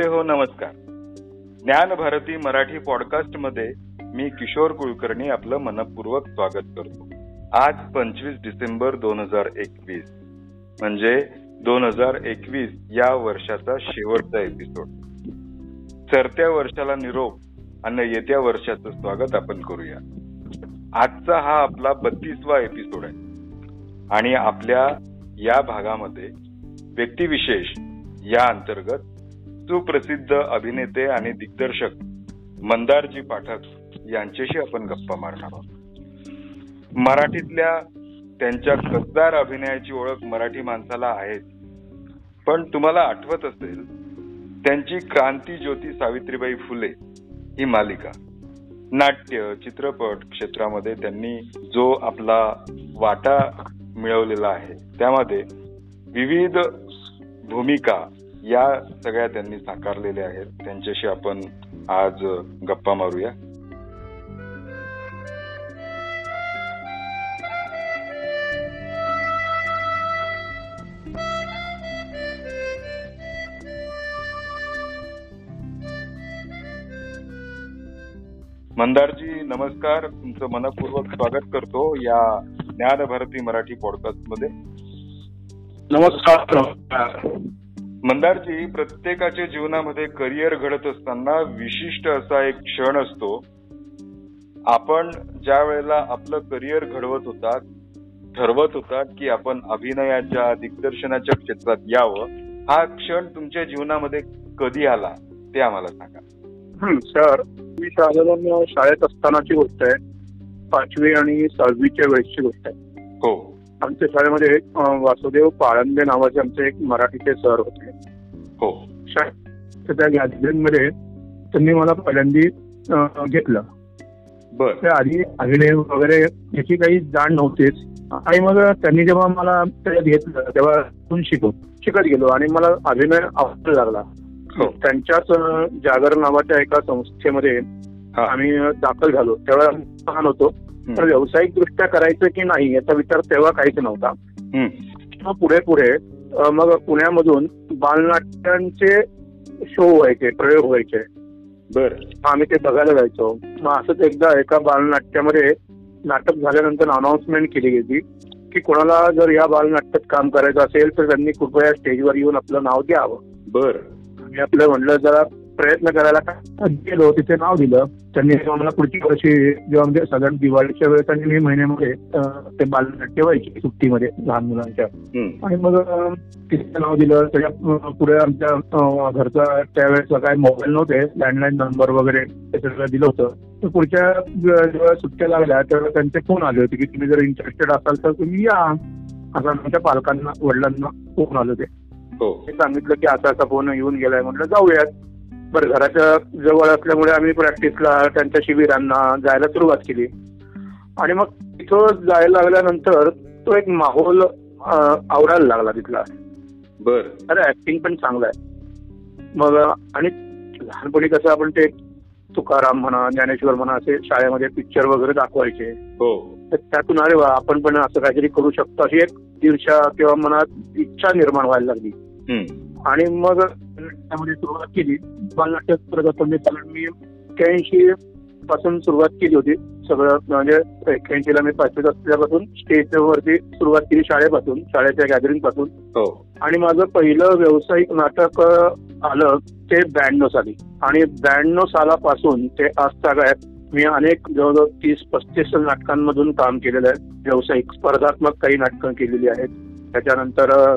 श्रोते हो नमस्कार. ज्ञान भारती मराठी पॉडकास्टमध्ये मी किशोर कुलकर्णी आपलं मनपूर्वक स्वागत करतो. आज पंचवीस डिसेंबर दोन हजार एकवीस म्हणजे दोन हजार एकवीस या वर्षाचा शेवटचा एपिसोड सरत्या वर्षाला निरोप आणि येत्या वर्षाचं स्वागत आपण करूया. आजचा हा आपला बत्तीसवा एपिसोड आहे. आणि आपल्या या भागामध्ये व्यक्तिविशेष या अंतर्गत सुप्रसिद्ध अभिनेते आणि दिग्दर्शक मंदारजी पाठक यांच्याशी आपण गप्पा मारणार आहोत. मराठीतल्या त्यांच्या कसदार अभिनयाची ओळख मराठी माणसाला आहे. पण तुम्हाला आठवत असेल त्यांची क्रांती ज्योती सावित्रीबाई फुले ही मालिका. नाट्य चित्रपट क्षेत्रामध्ये त्यांनी जो आपला वाटा मिळवलेला आहे त्यामध्ये विविध भूमिका या सगळ्या त्यांनी साकारलेल्या आहेत. त्यांच्याशी आपण आज गप्पा मारूया. मंदारजी नमस्कार. तुमचं मनपूर्वक स्वागत करतो या ज्ञान भारती मराठी पॉडकास्टमध्ये. नमस्कार. मंदारजी प्रत्येकाच्या जीवनामध्ये करिअर घडत असताना विशिष्ट असा एक क्षण असतो. आपण ज्या वेळेला आपलं करिअर घडवत होतात ठरवत होतात की आपण अभिनयाच्या दिग्दर्शनाच्या क्षेत्रात यावं हा क्षण तुमच्या जीवनामध्ये कधी आला ते आम्हाला सांगा. सर मी साधारण शाळेत असतानाची गोष्ट आहे. पाचवी आणि सहावीच्या वेळेसची गोष्ट आहे. हो. आमच्या शाळेमध्ये वासुदेव पाळंदे नावाचे आमचे एक मराठीचे सर होते. हो. त्या गॅदरिंगमध्ये त्यांनी मला पहिल्यांदी घेतलं. बर. त्या आधी अभिनय वगैरे याची काही जाण नव्हतीच. आणि मग त्यांनी जेव्हा मला त्याच्यात घेतलं तेव्हा शिकू शिकत गेलो आणि मला अभिनय आवडायला लागला. हो. त्यांच्याच जागर नावाच्या एका संस्थेमध्ये. आम्ही दाखल झालो. त्यावेळेला लहान होतो. तर. व्यावसायिक दृष्ट्या करायचं की नाही याचा विचार तेव्हा काहीच नव्हता. पुढे पुढे मग पुण्यामधून बालनाट्यांचे शो व्हायचे प्रयोग व्हायचे. बर. आम्ही ते बघायला जायचो. मग असंच एकदा एका बालनाट्यामध्ये नाटक झाल्यानंतर अनाउन्समेंट केली गेली की कोणाला जर या बालनाट्यात काम करायचं असेल तर त्यांनी कृपया स्टेजवर येऊन आपलं नाव द्यावं. बर. मी आपलं म्हणलं जरा प्रयत्न करायला गेलो तिथे नाव दिलं. त्यांनी मला पुढची वर्षी जेव्हा म्हणजे साधारण दिवाळीच्या वेळेस आणि मे महिन्यामध्ये ते बालनाट्य व्हायचे सुट्टीमध्ये लहान मुलांच्या. आणि मग तिथे नाव दिलं. त्याच्या पुढे आमच्या घरचा त्यावेळेस काय मोबाईल नव्हते. लँडलाईन नंबर वगैरे ते सगळं दिलं होतं. तर पुढच्या जेव्हा सुट्ट्या लागल्या तेव्हा त्यांचे फोन आले होते की तुम्ही जर इंटरेस्टेड असाल तर तुम्ही या. असं आमच्या पालकांना वडिलांना फोन आले होते. हो. सांगितलं की असा असा फोन येऊन गेलाय. म्हटलं जाऊयात. बरं घराच्या जवळ असल्यामुळे आम्ही प्रॅक्टिसला त्यांच्या शिबिरांना जायला सुरुवात केली. आणि मग तिथं जायला लागल्यानंतर तो एक माहोल आवडायला लागला तिथला. बर. अरे ऍक्टिंग पण चांगलं आहे. मग आणि लहानपणी कसं आपण ते तुकाराम म्हणा ज्ञानेश्वर म्हणा असे शाळेमध्ये पिक्चर वगैरे दाखवायचे. हो. तर त्यातून अरे वा आपण पण असं काहीतरी करू शकतो अशी एक दिवसा किंवा मनात इच्छा निर्माण व्हायला लागली. आणि मग त्यामध्ये सुरुवात केली. बालनाट्य करत असतो मी कारण मी एक्क्याऐंशी पासून सुरुवात केली होती. सगळं म्हणजे एक्क्याऐंशीला मी पाचवीत असल्यापासून स्टेजवरती सुरुवात केली शाळेपासून शाळेच्या गॅदरिंगपासून. हो. आणि माझं पहिलं व्यावसायिक नाटक आलं ते ब्याण्णव साली. आणि ब्याण्णव सालापासून ते आज तागायत मी अनेक जवळजवळ तीस पस्तीस नाटकांमधून काम केलेलं आहे. व्यावसायिक स्पर्धात्मक काही नाटकं केलेली आहेत. त्याच्यानंतर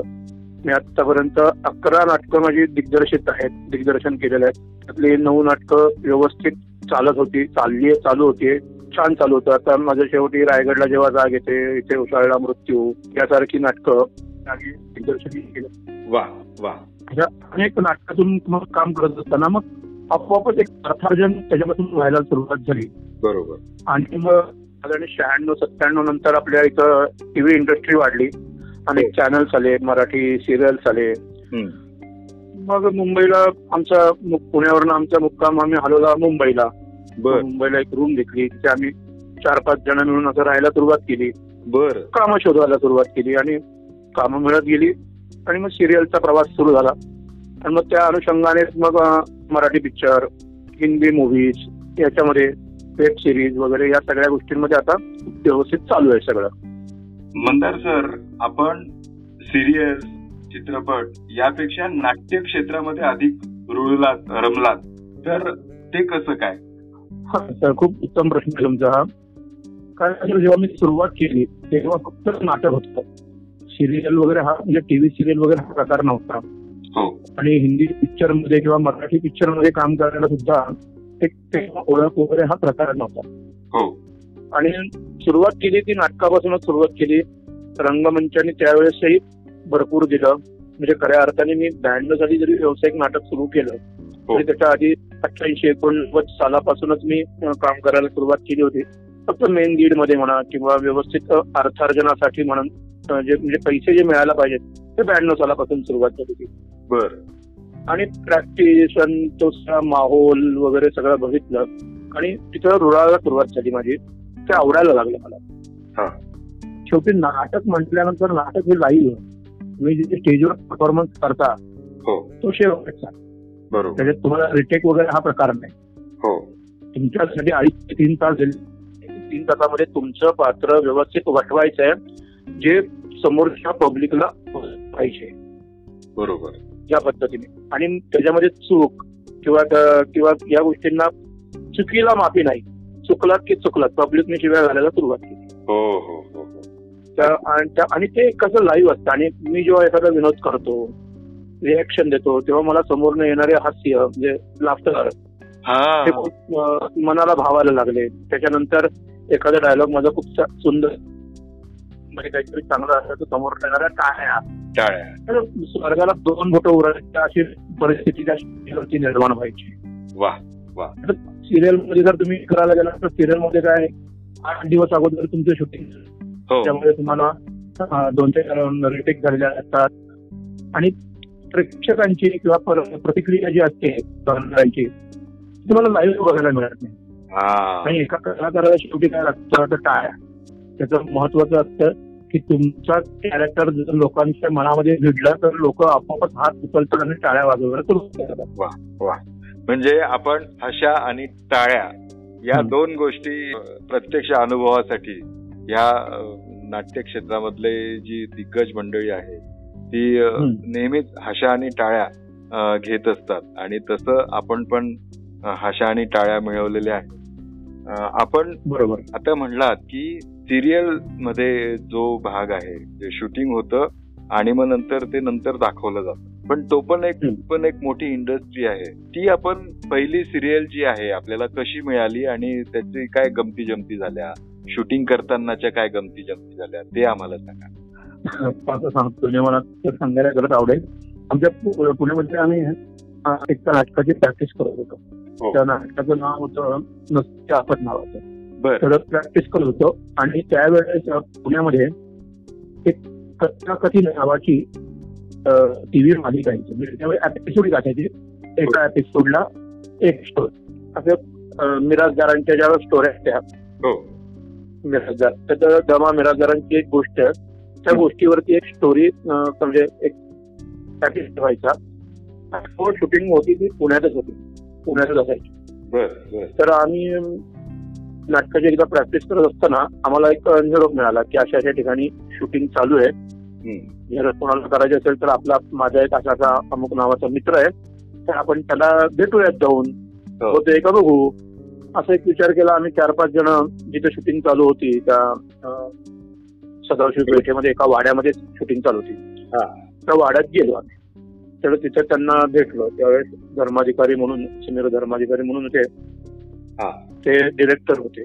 मी आतापर्यंत अकरा नाटकं माझी दिग्दर्शित आहेत दिग्दर्शन केलेलं आहे त्यातली नऊ नाटकं व्यवस्थित चालत होती चालली चालू होती. छान चालू होतं. आता माझं शेवटी रायगडला जेव्हा जाग येते इथे उसाळला मृत्यू यासारखी नाटकं आणि दिग्दर्शन केलं. वा वा. अनेक नाटकातून मग काम करत असताना मग आपोआपच एक अर्थार्जन त्याच्यापासून व्हायला सुरुवात झाली. बरोबर. आणि मग साधारण शहाण्णव सत्त्याण्णव नंतर आपल्या इथं टीव्ही इंडस्ट्री वाढली. अनेक चॅनल्स आले मराठी सिरियल्स आले. मग मुंबईला आमचा पुण्यावरून आमचा मुक्काम आम्ही हलवला मुंबईला. मुंबईला एक रूम घेतली तिथे आम्ही चार पाच जण मिळून असं राहायला सुरुवात केली. बर. कामं शोधायला सुरुवात केली आणि कामं मिळत गेली आणि मग सिरियलचा प्रवास सुरू झाला. आणि मग त्या अनुषंगाने मग मराठी पिक्चर हिंदी मूव्हीज याच्यामध्ये वेब सिरीज वगैरे या सगळ्या गोष्टींमध्ये आता व्यवस्थित चालू आहे सगळं. मंदार सर आपण सिरियल चित्रपट यापेक्षा नाट्य क्षेत्रामध्ये अधिक रुळलात रमलात. तर ते कसं काय? हा, तर खूप उत्तम प्रश्न आहे तुमचा हा. कारण जेव्हा मी सुरुवात केली तेव्हा फक्त नाटक होतं. सिरियल वगैरे हा म्हणजे टीव्ही सिरियल वगैरे हा प्रकार नव्हता. हो. आणि हिंदी पिक्चरमध्ये किंवा मराठी पिक्चरमध्ये काम करायला सुद्धा ओळख वगैरे हा प्रकार नव्हता. हो. आणि सुरुवात केली ती नाटकापासूनच सुरुवात केली. रंगमंचाने त्यावेळेसही भरपूर दिलं. म्हणजे खऱ्या अर्थाने मी ब्याण्णव साली जरी व्यावसायिक नाटक सुरू केलं हो. तरी त्याच्या आधी अठ्ठ्याऐंशी एकोणनव्वद सालापासूनच मी काम करायला सुरुवात केली होती. फक्त मेन लीडमध्ये म्हणा किंवा व्यवस्थित अर्थार्जनासाठी म्हणून जे म्हणजे पैसे जे मिळायला पाहिजेत ते ब्याण्णव सालापासून सुरुवात झाली होती. बर. आणि प्रॅक्टिस आणि तो माहोल वगैरे सगळं बघितलं. आणि तिथं रुळाला सुरुवात झाली माझी. ते आवडायला लागलं मला. हा. शेवटी नाटक म्हटल्यानंतर नाटक हे लाईव्ह तुम्ही जिथे स्टेजवर परफॉर्मन्स करता हो. तो शेवटचा बरोबर. त्याच्यात तुम्हाला रिटेक वगैरे हा प्रकार नाही. हो. तुमच्यासाठी अडीच ते तीन तास तीन तासामध्ये तुमचं पात्र व्यवस्थित वटवायचं आहे जे समोरच्या पब्लिकला पाहिजे. बरोबर. या पद्धतीने. आणि त्याच्यामध्ये चूक किंवा किंवा या गोष्टींना चुकीला माफी नाही. चुकलात की चुकलात. पब्लिकने शिव्या घालायला सुरुवात केली. हो हो हो हो. आणि ते कसं लाईव्ह असतं. आणि मी जेव्हा एखादा विनोद करतो रिॲक्शन देतो तेव्हा मला समोरनं येणारे हास्य म्हणजे लाफ्टर हा. ते खूप अं, मनाला भावायला लागले. त्याच्यानंतर एखादा डायलॉग माझा खूप सुंदर म्हणजे काहीतरी चांगलं असलं तर समोर येणाऱ्या टाळ्या. स्वर्गाला दोन बोटं उरायच्या अशी परिस्थिती निर्माण व्हायची. वा वा. सिरियलमध्ये जर तुम्ही करायला गेला तर सिरियलमध्ये काय आठ दिवस अगोदर तुमचं शूटिंग हो. त्यामुळे तुम्हाला दोन ते रिटेक झालेल्या असतात. आणि प्रेक्षकांची किंवा पर- प्रतिक्रिया जी असते कलाकारांची तुम्हाला लाईव्ह बघायला मिळत नाही. आणि एका कलाकाराला शेवटी काय लागतं? तर टाळ्या. त्याचं महत्वाचं असतं की तुमचा कॅरेक्टर जर लोकांच्या मनामध्ये भिडला तर लोक आपोआपच हात उचलतात आणि टाळ्या वाजवायला करतात वा वा. म्हणजे आपण हशा आणि टाळ्या या. दोन गोष्टी प्रत्यक्ष अनुभवासाठी या अ, नाट्य क्षेत्रामधले जी दिग्गज मंडळी आहे ती. नेहमीच हशा आणि टाळ्या घेत असतात आणि तसं आपण पण हशा आणि टाळ्या मिळवलेल्या आहेत आपण बरोबर आता म्हणलात की सिरियलमध्ये जो भाग आहे जे शूटिंग होतं आणि मग नंतर ते नंतर दाखवलं जातं पण तो पण एक. पण एक मोठी इंडस्ट्री आहे. ती आपण पहिली सिरियल जी आहे आपल्याला कशी मिळाली आणि त्याची काय गमती जमती झाल्या? शूटिंग करतानाच्या काय गमती जमती झाल्या? ते आम्हाला सांगा. असं सांगतो मला सांगायला गरज आवडेल. आमच्या पुण्यामध्ये आम्ही एका नाटकाची प्रॅक्टिस करत होतो. हो. त्या नाटकाचं नाव होतं नसते आपत नावाचं बर. तर प्रॅक्टिस करत होतो. आणि त्यावेळेस पुण्यामध्ये एक कथाकथी नावाची टीव्ही मालिका यायची म्हणजे त्यावेळी एपिसोड गाठायची. एका एपिसोडला एक स्टोरी असं मिराजदारांच्या ज्या स्टोऱ्या त्या. हो. मिराजदार तर दमा मिराजदारांची एक गोष्ट त्या गोष्टीवरती एक स्टोरी म्हणजे एक पॅकेज ठेवायचा. शूटिंग होती ती पुण्यातच होती. पुण्यातच असायची. तर आम्ही नाटकाची एकदा प्रॅक्टिस करत असताना आम्हाला एक निरोप मिळाला की अशा अशा ठिकाणी शूटिंग चालू आहे. हं. जर कोणाला करायचे असेल तर आपला माझा एक असा अमुक नावाचा मित्र आहे. तर आपण त्याला भेटूयात जाऊन. होते का बघू? असा एक विचार केला. आम्ही चार पाच जण जिथे शूटिंग चालू होती त्या सदाशिव पेठेमध्ये एका वाड्यामध्ये शूटिंग चालू होती. हा. त्या वाड्यात गेलो आम्ही. तर तिथे त्यांना भेटलो. त्यावेळेस धर्माधिकारी म्हणून सिनियर धर्माधिकारी म्हणून होते. हा. ते डिरेक्टर होते.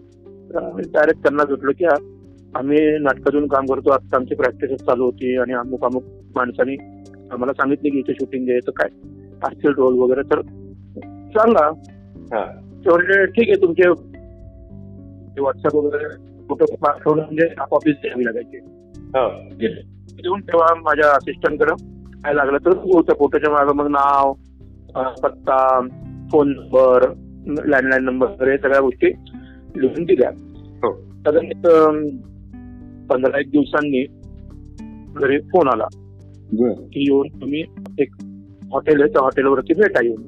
आम्ही डायरेक्ट त्यांना भेटलो की आम्ही नाटकातून काम करतो. आता आमची प्रॅक्टिस चालू होती आणि अमुक अमुक माणसांनी आम्हाला सांगितले की इथे शूटिंग तर काय? असतील रोल वगैरे. तर सांगा ठीक आहे तुमचे व्हॉट्सअप वगैरे फोटो पाठवलं म्हणजे ऑफिस द्यावी लागायची. हा. देऊन तेव्हा माझ्या असिस्टंटकडे काय लागलं तर हो, त्या फोटोच्या मागे मग नाव पत्ता फोन नंबर लँडलाईन नंबर वगैरे सगळ्या गोष्टी लिहून दिल्या. हो. पंधरा एक दिवसांनी घरी फोन आला की येऊन तुम्ही एक हॉटेल आहे त्या हॉटेलवरती भेटा येऊन.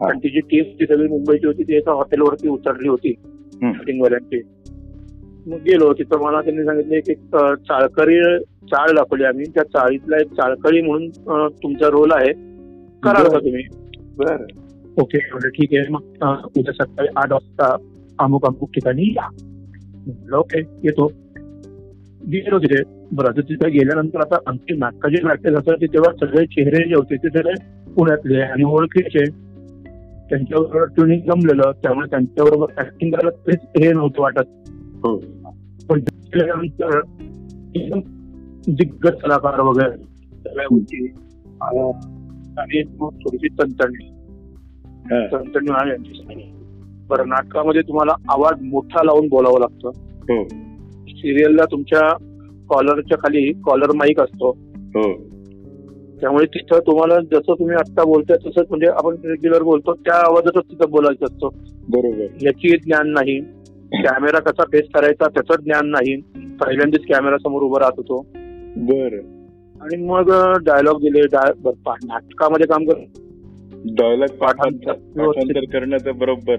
कारण ती जी टीम ती सगळी मुंबईची होती ती एका हॉटेलवरती उतरली होती. शूटिंगवाल्यांची. मग गेलो तिथं मला त्यांनी सांगितले की एक अं, चाळकरी चाळ दाखवली आम्ही. त्या चाळीतला एक चाळकरी म्हणून तुमचा रोल आहे. कराल का. तुम्ही. ओके ठीक आहे. मग उद्या सकाळी आठ वाजता अमुक अमुक ठिकाणी या. ओके येतो. गेलो तिथे. बरं तिथे गेल्यानंतर आता आमची नाटकाची प्रॅक्टिस असायची तेव्हा सगळे चेहरे जे होते ते सगळे पुण्यातले आणि ओळखीचे. त्यांच्याबरोबर ट्युनिंग जमलेलं त्यामुळे त्यांच्याबरोबर ऍक्टिंग करायला तेच हे नव्हतं वाटत. हो. पण तिथे गेल्यानंतर एकदम दिग्गज कलाकार वगैरे सगळ्या गोष्टी. आणि थोडीशी आहे यांची बरं नाटकामध्ये तुम्हाला आवाज मोठा लावून बोलावं लागतं. हो. सिरियलला तुमच्या कॉलरच्या खाली कॉलर माईक असतो. हो. त्यामुळे तिथं तुम्हाला जसं तुम्ही आता बोलताय तसंच म्हणजे आपण रेग्युलर बोलतो त्या आवाजातच तिथं बोलायचं असतं. बरोबर. याची ज्ञान नाही. कॅमेरा कसा फेस करायचा त्याचं ज्ञान नाही. पहिल्यांदाच कॅमेरा समोर उभं राहत होतो. बर. आणि मग डायलॉग दिले नाटकामध्ये काम कर डायलॉग पाठांतर करण्याचं बरोबर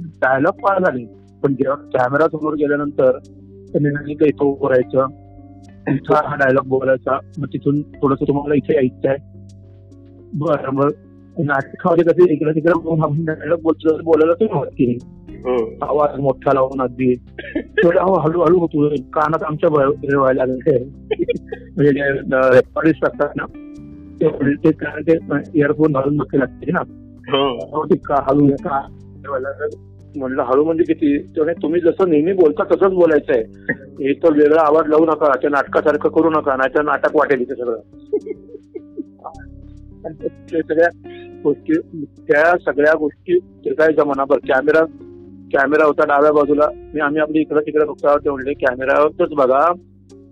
डायलॉग पार झाले पण जेव्हा कॅमेरा समोर गेल्यानंतर त्यांनी इथं उभं राहायचं इथं हा डायलॉग बोलायचा मग तिथून थोडस तुम्हाला इथे यायचं आहे बरं मग नाटकामध्ये कधी इकडे तिकडे डायलॉग बोलतो बोलायला तुम्ही की हो. आवाज मोठा लावून अगदी. हळूहळू होतो. कानात आमच्या हे व्हायला लागले. म्हणजे रेकॉर्डिस्ट असतात ना ते कारण ते इयरफोन घालून बघते लागते ना. हो. का हळू का. म्हणलं हळू म्हणजे किती? तेवढे तुम्ही जसं नेहमी बोलता तसंच बोलायचं आहे हे तर वेगळा आवाज लावू नका त्या नाटकासारखं करू नका नाही तर नाटक वाटेल इथे सगळं. सगळ्या गोष्टी त्या सगळ्या गोष्टी ते काय जमानाभर कॅमेरा कॅमेरा होता डाव्या बाजूला. मी आम्ही आपली इकडे तिकडे बघता ते म्हणले कॅमेरावरच बघा.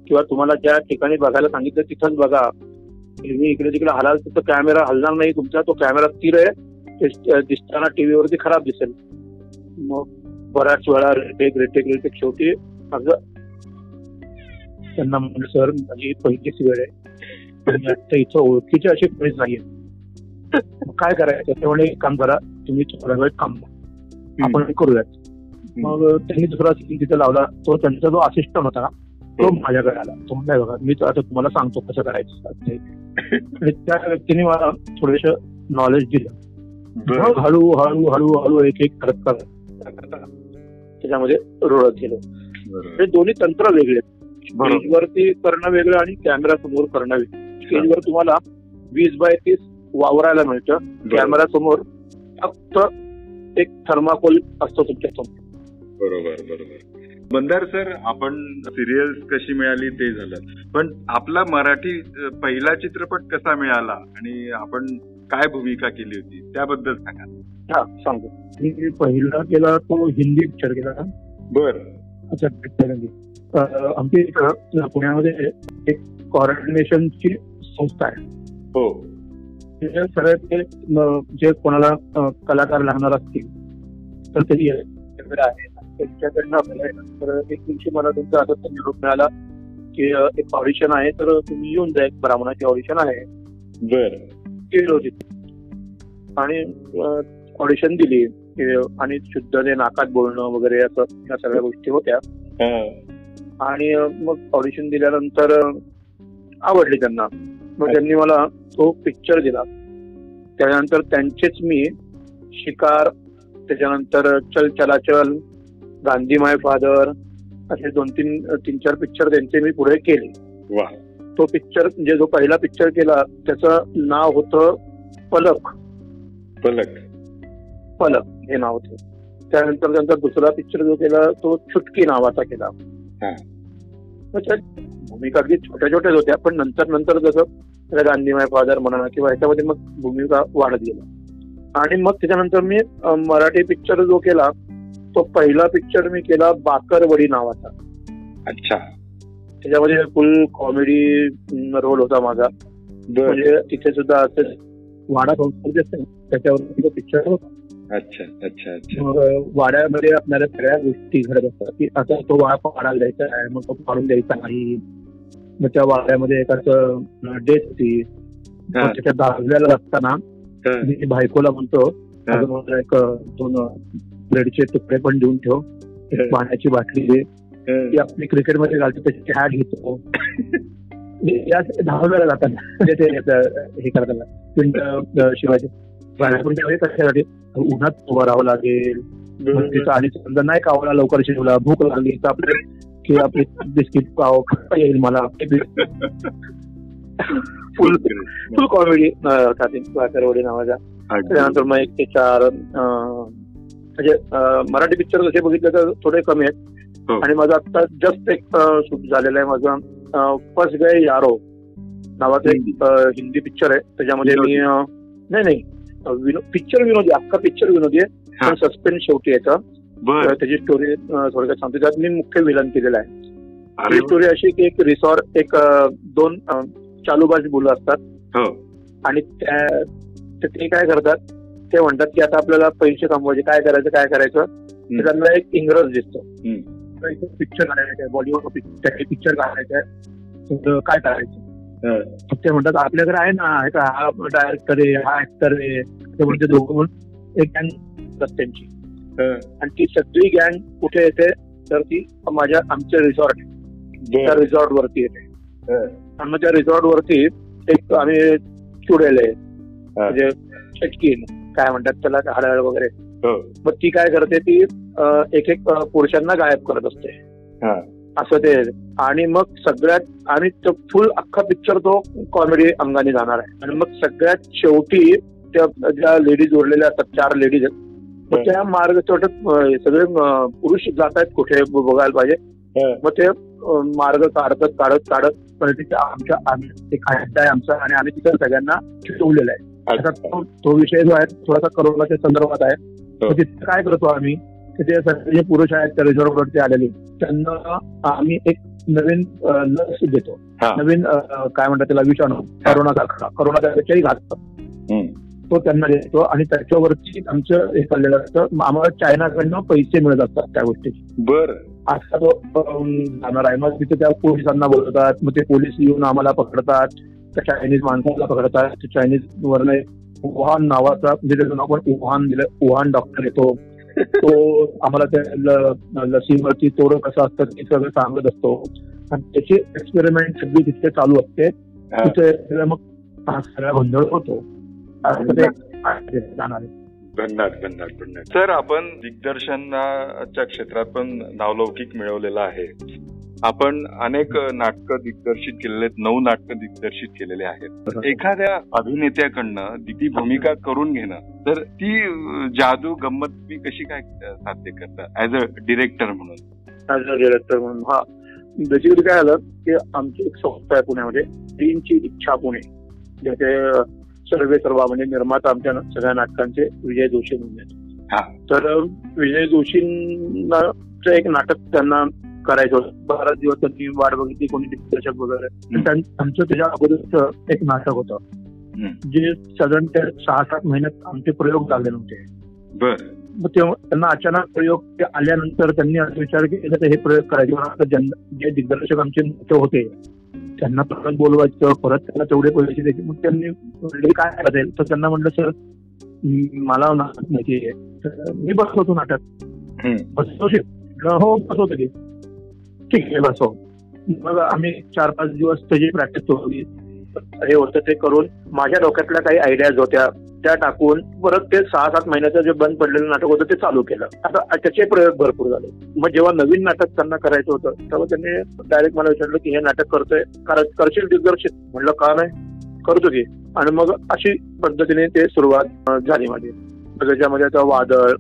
किंवा तुम्हाला ज्या ठिकाणी बघायला सांगितलं तिथंच बघा. मी इकडे तिकडे हलाल तर कॅमेरा हलणार नाही तुमचा तो कॅमेरा स्थिर आहे. दिसताना टीव्हीवरती खराब दिसेल. मग बऱ्याच वेळा रेटेक रेटेक रेटेक. शेवटी असं त्यांना म्हणलं सर माझी पहिलीच वेळ आहे. आणि आता इथं ओळखीचे असे कोणीच नाहीये. मग काय करायचं? ते म्हणे एक काम करा तुम्ही थोडा वेळ थांबा. आपण करूयात. मग त्यांनी दुसरा सीन तिथे लावला. तो त्यांचा जो असिस्टंट होता ना तो माझ्याकडे आला. तो म्हणलाय बघा मी आता तुम्हाला सांगतो कसं करायचं. आणि त्या व्यक्तीने मला थोडेस नॉलेज दिलं. मग हळू हळू हळू हळू एक एक करत करत त्याच्यामध्ये रोळत गेलो. हे दोन्ही तंत्र वेगळे. स्टेजवरती करणं वेगळं आणि कॅमेरा समोर करणं वेगळं. स्टेजवर तुम्हाला वीस बाय तीस वावरायला मिळतं. कॅमेरा समोर फक्त एक थर्माकोल असतो तुमच्यासमोर. बरोबर बरोबर. बंदार सर आपण सिरियल्स कशी मिळाली ते झालं. पण आपला मराठी पहिला चित्रपट कसा मिळाला? आणि आपण काय भूमिका केली होती त्याबद्दल सांगा. हा सांगतो. मी पहिला केला तो हिंदी पिक्चर केला. बर. अच्छा इथं पुण्यामध्ये एक कॉर्डिनेशनची संस्था आहे. हो. ते सगळे ते जे कोणाला कलाकार लागणार असतील तर ते आहे. त्यांच्याकडनं आपल्याला तर एक दिवशी मला तुमचा आता निरोप मिळाला की एक ऑडिशन आहे तर तुम्ही येऊन जा एक ब्राह्मणाची ऑडिशन आहे. बर. गेलो तिथे आणि ऑडिशन दिली. आणि शुद्ध ते नाकात बोलणं वगैरे असं या सगळ्या गोष्टी होत्या. हा. आणि मग ऑडिशन दिल्यानंतर आवडली त्यांना. मग त्यांनी मला तो पिक्चर दिला. त्यानंतर त्यांचेच मी शिकार त्याच्यानंतर चल चलाचल गांधी माय फादर असे दोन तीन तीन चार पिक्चर त्यांचे मी पुढे केले. वा तो पिक्चर म्हणजे जो पहिला पिक्चर केला त्याचं नाव होतं पलक. पलक. पलक हे नाव होतं. त्यानंतर त्यांचा दुसरा पिक्चर जो केला तो चुटकी नावाचा केला. भूमिका अगदी छोट्या छोट्याच होत्या पण नंतर नंतर जसं गांधी माय फादर म्हणा किंवा ह्याच्यामध्ये मग भूमिका वाढत गेला. आणि मग त्याच्यानंतर मी मराठी पिक्चर जो केला तो पहिला पिक्चर मी केला बाकरवडी नावाचा. अच्छा. त्याच्यामध्ये फुल कॉमेडी रोल होता माझा. म्हणजे तिथे सुद्धा असं वाडा संस्कृती असते त्याच्यावर तो पिक्चर होता. अच्छा अच्छा अच्छा. वाड्यामध्ये आपल्याला सगळ्या गोष्टी घडत असतात. की आता तो वाडा पाडायला द्यायचा आहे मग तो पाडून द्यायचा नाही. मग त्या वाड्यामध्ये एकाच डेथ होती. त्याच्या दहाव्याला असताना. मी बायकोला म्हणतो मला एक दोन ब्रेडचे तुकडे पण देऊन ठेव. पाण्याची बाटली दे. ती आपली क्रिकेटमध्ये घालतो त्याची हॅट घेतो. दहाव्याला जाताना ते हे करताना. पिंड शिवाजी. त्यावेळी कशासाठी? उन्हात उभं राहावं लागेल. आणि समजा नाही कावला लवकर शिवला भूक लागली तर आपले की आपले बिस्किट पाव खाता येईल मला. फुल फुल कॉमेडी काकरवडी नावाचा. त्यानंतर मग एक ते चार म्हणजे मराठी पिक्चर जसे बघितले तर थोडे कमी आहेत. आणि माझं आता जस्ट एक शूट झालेलं आहे माझं. फर्स्ट गए यारो नावाचं एक हिंदी पिक्चर आहे. त्याच्यामध्ये मी नाही नाही. पिक्चर विनोदी अख्खा पिक्चर विनोदी आहे. हा. पण सस्पेन्स शेवटी तर त्याची स्टोरी थोडक्यात सांगतो. त्यात मी मुख्य विलन केलेला आहे. ही स्टोरी अशी की एक रिसॉर्ट एक दोन चालूबाज मुलं असतात. हो. आणि त्या- ते काय करतात? ते म्हणतात की आता आपल्याला पैसे कमवायचे. काय करायचं काय करायचं? त्यांना एक इंग्रज दिसतो. पिक्चर काढायचं आहे बॉलिवूड पिक्चर काढायचं आहे. तर काय करायचं? ते म्हणतात आपल्याकडे आहे ना हे डायरेक्टर आहे हा ऍक्टर आहे. ते म्हणजे दोघं एक गँग त्यांची. आणि ती सगळी गँग कुठे येते? तर ती माझ्या आमच्या रिसॉर्ट त्या. रिसॉर्ट वरती येते. हा. आणि मग त्या रिसॉर्ट वरती एक आम्ही चुडेल आहे. म्हणजे चटकीन काय म्हणतात त्याला हाडाळ वगैरे. मग ती काय करते ती एक एक पुरुषांना गायब करत असते हा. असं ते आणि मग सगळ्यात आणि फुल अख्खा पिक्चर तो कॉमेडी अंगाने जाणार आहे आणि मग सगळ्यात शेवटी त्या ज्या लेडीज उरलेल्या असतात चार लेडीज आहेत मग. त्या मार्ग सगळे पुरुष जात आहेत कुठे बघायला पाहिजे. मग ते मार्ग काढत काढत काढत पण तिथे आमच्या अड्डा आहे आमचा आणि आम्ही तिथे सगळ्यांना चिटवलेलं आहे तो तो विषय जो आहे थोडासा करोनाच्या संदर्भात आहे हो. तिथे काय करतो आम्ही ते सगळे जे पुरुष आहेत वरती आलेले त्यांना आम्ही एक नवीन लस देतो. नवीन काय म्हणतात त्याला विषाणू करोना करोना त्याच्याही घातलं. तो त्यांना देतो आणि त्याच्यावरती आमचं हे चाललेलं असतं. आम्हाला चायनाकडनं पैसे मिळत असतात त्या गोष्टीचे. बर. असा तो जाणार आहे. मग तिथे त्या पोलिसांना बोलवतात. मग ते पोलीस येऊन आम्हाला पकडतात. त्या चायनीज माणसाला पकडतात. ते चायनीज वरनं वुहान नावाचा म्हणजे त्याचं नाव पण वुहान दिलं वुहान डॉक्टर येतो. तो आम्हाला त्या लसीवरती तोडं कसं असतं ते सगळं सांगत असतो. आणि त्याची एक्सपेरिमेंट सगळी तिथे चालू असते. तिथे मग सगळा गोंधळ होतो. जाणार आहे. भन्नाट भन्नाट भन्नाट. सर आपण दिग्दर्शनाच्या क्षेत्रात पण नावलौकिक मिळवलेला आहे. आपण अनेक नाटकं दिग्दर्शित केलेले आहेत नऊ नाटकं दिग्दर्शित केलेले आहेत. एखाद्या अभिनेत्याकडनं ती भूमिका करून घेणं तर ती जादू गंमत तुम्ही कशी काय साध्य करता ऍज अ डिरेक्टर म्हणून? ऍज अ डिरेक्टर म्हणून हा. बेसिकली काय झालं की आमची एक संस्था आहे पुण्यामध्ये टीमची इच्छा पुणे. ज्याचे सर्वे सर्व म्हणजे निर्माता आमच्या सगळ्या नाटकांचे विजय जोशी म्हणून. हा. तर विजय जोशींना एक नाटक त्यांना करायचं होतं. बराच दिवस त्यांनी वाट बघितली कोणी दिग्दर्शक वगैरे. तर आमचं त्याच्या अगोदरच एक नाटक होतं. जे साधारण त्या सहा सात महिन्यात आमचे प्रयोग लागले नव्हते. बर. मग तेव्हा त्यांना अचानक प्रयोग आल्यानंतर त्यांनी असा विचार केला की हे प्रयोग करायचे. जे दिग्दर्शक आमचे होते त्यांना परत बोलवायचं परत त्यांना तेवढे पैसे द्यायचे. मग त्यांनी म्हणले काय करायचं तर त्यांना म्हटलं सर मला नाटक माहिती आहे तर मी बसवतो नाटक. बसवशील? हो बसवतो की. ठीक आहे बसव. मग आम्ही चार पाच दिवस त्याची प्रॅक्टिस केली हे होतं ते करून माझ्या डोक्यातल्या काही आयडियाज होत्या. त्या टाकून परत ते सहा सात महिन्याचं जे बंद पडलेलं नाटक होतं ते चालू केलं. आता त्याचे प्रयोग भरपूर झाले. मग जेव्हा नवीन नाटक त्यांना करायचं होतं तेव्हा त्यांनी डायरेक्ट मला विचारलं की हे नाटक करतोय. करशील दिग्दर्शित म्हणलं का नाही? करतो की. आणि मग अशी पद्धतीने ते सुरुवात झाली माझी. त्याच्यामध्ये आता वादळ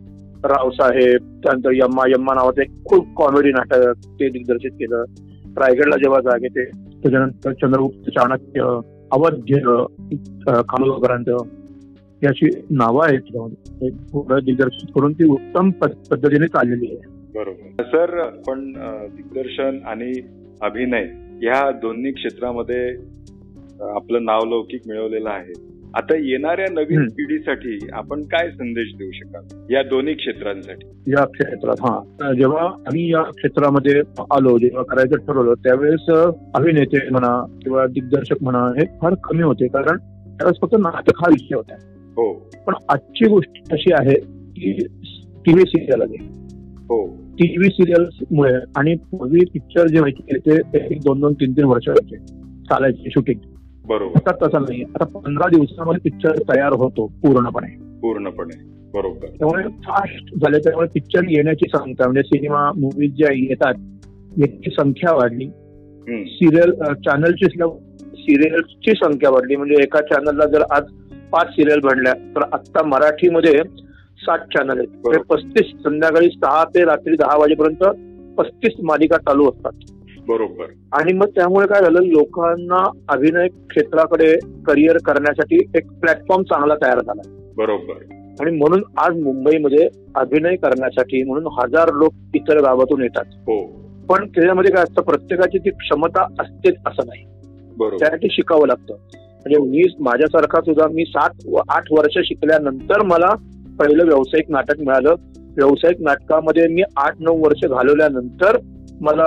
रावसाहेब त्यानंतर यम्मा यम्मा नावाचं एक खूप कॉमेडी नाटक ते दिग्दर्शित केलं. रायगडला जेव्हा जाग येते त्याच्यानंतर चंद्रगुप्त चाणक्य अवध्य खानोलकरांचं ही अशी नावं आहेत पूर्ण दिग्दर्शित करून ती उत्तम पद- पद्धतीने चाललेली आहे. बरोबर. सर पण दिग्दर्शन आणि अभिनय या दोन्ही क्षेत्रामध्ये आपलं नावलौकिक मिळवलेलं आहे. आता येणाऱ्या नवीन. पिढीसाठी आपण काय संदेश देऊ शकाल? या दोन्ही क्षेत्रांसाठी. या क्षेत्रात हा. जेव्हा आम्ही या क्षेत्रामध्ये आलो जेव्हा करायचं ठरवलं त्यावेळेस अभिनेते म्हणा किंवा दिग्दर्शक म्हणा हे फार कमी होते. कारण त्यावेळेस फक्त नाटक हा विषय होता. हो. पण आजची गोष्ट अशी आहे की टीव्ही सिरियल आली. हो. टीव्ही सिरियल्स मुळे आणि पूर्वी पिक्चर जे व्हायचे ते एक दोन दोन तीन तीन वर्ष व्हायचे. चालायचे शूटिंग. बरोबर. आता तसं नाही. आता पंधरा दिवसामध्ये पिक्चर तयार होतो पूर्णपणे. पूर्णपणे. बरोबर. त्यामुळे फास्ट झाले त्यामुळे पिक्चर येण्याची संख्या म्हणजे सिनेमा मूवीज ज्या येतात याची संख्या वाढली. सिरियल चॅनलची सिरियल्सची संख्या वाढली. म्हणजे एका चॅनलला जर आज पाच सिरियल बनल्या. तर आता मराठीमध्ये सात चॅनल आहेत. पस्तीस संध्याकाळी सहा ते रात्री दहा वाजेपर्यंत पस्तीस मालिका चालू असतात. बरोबर. आणि मग त्यामुळे काय झालं लोकांना अभिनय क्षेत्राकडे करिअर करण्यासाठी एक प्लॅटफॉर्म चांगला तयार झाला. बरोबर. आणि म्हणून आज मुंबईमध्ये अभिनय करण्यासाठी म्हणून हजार लोक इतर गावातून येतात. हो. पण त्याच्यामध्ये काय असतं प्रत्येकाची ती क्षमता असतेच असं नाही. त्यासाठी शिकावं लागतं. म्हणजे मी माझ्यासारखा सुद्धा मी सात आठ वर्ष शिकल्यानंतर मला पहिलं व्यावसायिक नाटक मिळालं. व्यावसायिक नाटकामध्ये मी आठ नऊ वर्ष घालवल्यानंतर मला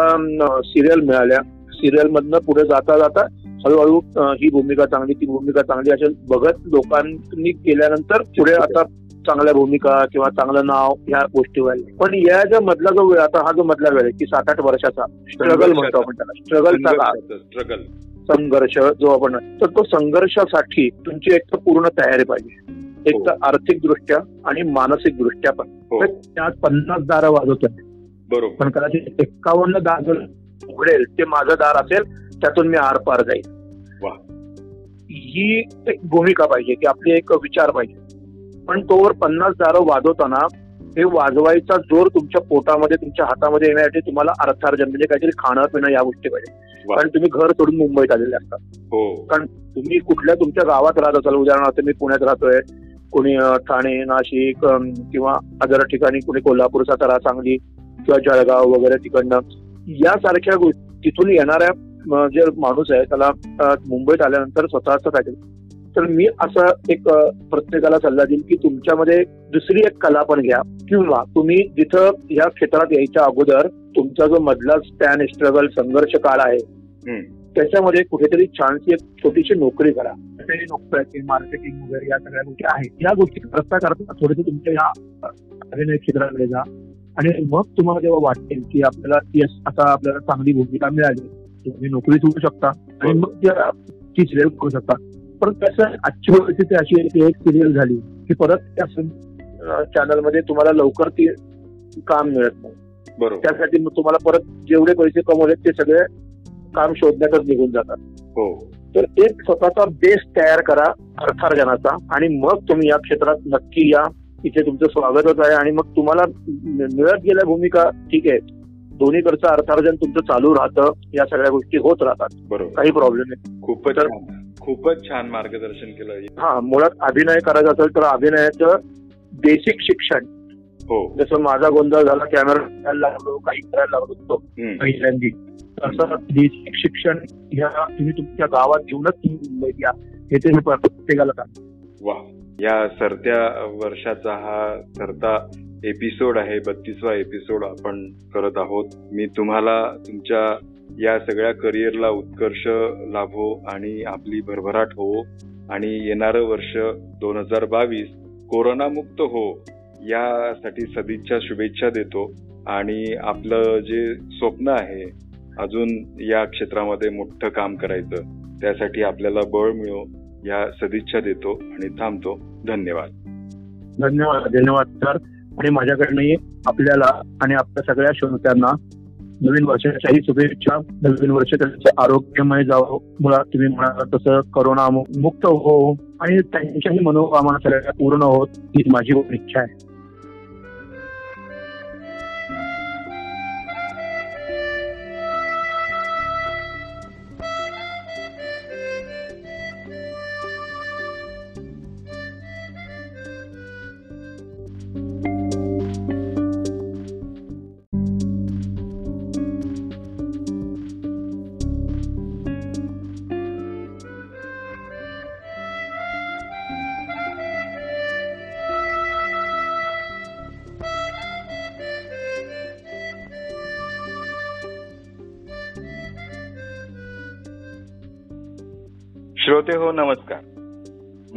सिरियल मिळाल्या. सिरियल मधनं पुढे जाता जाता हळूहळू ही भूमिका चांगली ती भूमिका चांगली अशा बघत लोकांनी केल्यानंतर पुढे आता चांगल्या भूमिका किंवा चांगलं नाव ह्या गोष्टी व्हायला पण या ज्या मधला जो वेळ आता हा जो मधला वेळ आहे की सात आठ वर्षाचा स्ट्रगल म्हणतो आपण त्याला स्ट्रगलचा स्ट्रगल संघर्ष जो आपण तर तो संघर्षासाठी तुमची एक तर पूर्ण तयारी पाहिजे. एक तर आर्थिक दृष्ट्या आणि मानसिक दृष्ट्या पण. हो. त्यात पन्नास दारं वाजवतोय बरोबर. पण कदाचित एक्कावन्न दार जर उघडेल ते माझं दार असेल त्यातून मी आर पार जाईल. ही एक भूमिका पाहिजे की आपली एक विचार पाहिजे. पण तोवर पन्नास दारं वाजवताना हे वाजवायचा जोर तुमच्या पोटामध्ये तुमच्या हातामध्ये येण्यासाठी तुम्हाला अर्थार्जन म्हणजे काहीतरी खाणं पिणं या गोष्टी पाहिजे. कारण तुम्ही घर सोडून मुंबईत आलेले असतात. हो. तुम्ही कुठल्या तुमच्या गावात राहत असाल उदाहरणार्थ मी पुण्यात राहतोय कोणी ठाणे नाशिक किंवा अदर ठिकाणी कोणी कोल्हापूर सातारा सांगली किंवा जळगाव वगैरे तिकडनं यासारख्या गोष्टी तिथून येणाऱ्या जे माणूस आहे त्याला मुंबईत आल्यानंतर स्वतःच काहीतरी तर मी असं एक प्रत्येकाला सल्ला देईन की तुमच्यामध्ये दुसरी एक कला पण घ्या. किंवा तुम्ही जिथं या क्षेत्रात यायच्या अगोदर तुमचा जो मधला स्पॅन स्ट्रगल संघर्ष काळ आहे. त्याच्यामध्ये कुठेतरी छानशी एक छोटीशी नोकरी करा. नोकरी मार्केटिंग वगैरे या सगळ्या गोष्टी आहेत. या गोष्टी करता करता थोडेसे तुमच्या या अभिनय क्षेत्राकडे जा. आणि मग तुम्हाला जेव्हा वाटेल की आपल्याला यस आता आपल्याला चांगली भूमिका मिळाली तुम्ही नोकरी सोडू शकता. आणि मग त्या- ती सिरियल करू शकता. पण कसं आजची परिस्थिती अशी आहे की एक सिरियल झाली की परत त्या चॅनलमध्ये तुम्हाला लवकर ती काम मिळत नाही. बरोबर. त्यासाठी मग तुम्हाला परत जेवढे पैसे कमवले ते सगळे काम शोधण्यातच निघून जातात. हो. तर एक स्वतःचा बेस तयार करा अर्थार्जनाचा आणि मग तुम्ही या क्षेत्रात नक्की या. इथे तुमचं स्वागतच आहे आणि मग तुम्हाला मिळत गेल्या भूमिका ठीक आहे. दोन्हीकडचं अर्थार्जन तुमचं चालू राहतं. या सगळ्या गोष्टी होत राहतात. बरोबर. काही प्रॉब्लेम नाही. खूपच खूपच छान मार्गदर्शन केलं. हा मुळात अभिनय करायचा असेल तर अभिनयाचं बेसिक शिक्षण. हो. जसं माझा गोंधळ झाला कॅमेरा करायला लागलो काही करायला लागलो हम्म. पहिल्यांदी. तसं बेसिक शिक्षण ह्या तुम्ही तुमच्या गावात घेऊनच तुम्ही मुंबईत या. हे ते प्रत्येकाला सांगतो वा. या सरत्या वर्षाचा हा सरता एपिसोड आहे बत्तीसवा एपिसोड आपण करत आहोत. मी तुम्हाला तुमच्या या सगळ्या करिअरला उत्कर्ष लाभो आणि आपली भरभराट हो आणि येणारं वर्ष दोन हजार बावीस कोरोनामुक्त हो यासाठी सदिच्छा शुभेच्छा देतो. आणि आपलं जे स्वप्न आहे अजून या क्षेत्रामध्ये मोठं काम करायचं त्यासाठी आपल्याला बळ मिळो या सदिच्छा देतो आणि थांबतो. धन्यवाद. धन्यवाद धन्यवाद सर. आणि माझ्याकडनंही आपल्याला आणि आपल्या सगळ्या श्रोत्यांना नवीन वर्षाच्याही शुभेच्छा नवीन वर्ष त्यांचं आरोग्यमय जावं. मुळात तुम्ही म्हणाला तसं करोना मुक्त हो आणि त्यांच्याही मनोकामना सगळ्या पूर्ण होत ही माझी इच्छा आहे.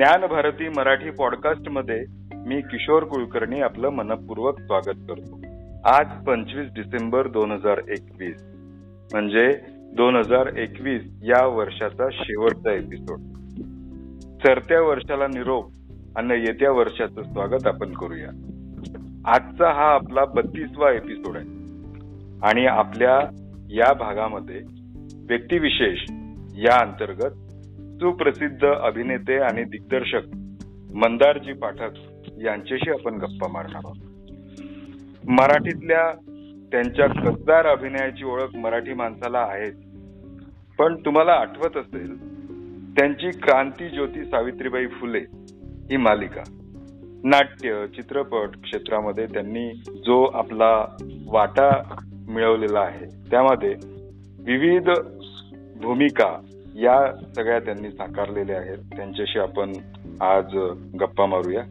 ज्ञान भारती मराठी पॉडकास्टमध्ये मी किशोर कुलकर्णी आपलं मनपूर्वक स्वागत करतो. आज पंचवीस डिसेंबर दोन हजार एकवीस. म्हणजे दोन हजार एकवीस या वर्षाचा शेवटचा एपिसोड सरत्या वर्षाला निरोप आणि येत्या वर्षाचं स्वागत आपण करूया. आजचा हा आपला बत्तीसवा एपिसोड आहे. आणि आपल्या या भागामध्ये व्यक्तिविशेष या अंतर्गत सुप्रसिद्ध अभिनेते आणि दिग्दर्शक मंदारजी पाठक यांच्याशी आपण गप्पा मारणार आहोत. मराठीतल्या त्यांच्या कसदार अभिनयाची ओळख मराठी माणसाला आहेच पण तुम्हाला आठवत असेल त्यांची क्रांती ज्योती सावित्रीबाई फुले ही मालिका. नाट्य चित्रपट क्षेत्रामध्ये त्यांनी जो आपला वाटा मिळवलेला आहे त्यामध्ये विविध भूमिका या सगळ्या त्यांनी साकारलेल्या आहेत. त्यांच्याशी आपण आज गप्पा मारूया.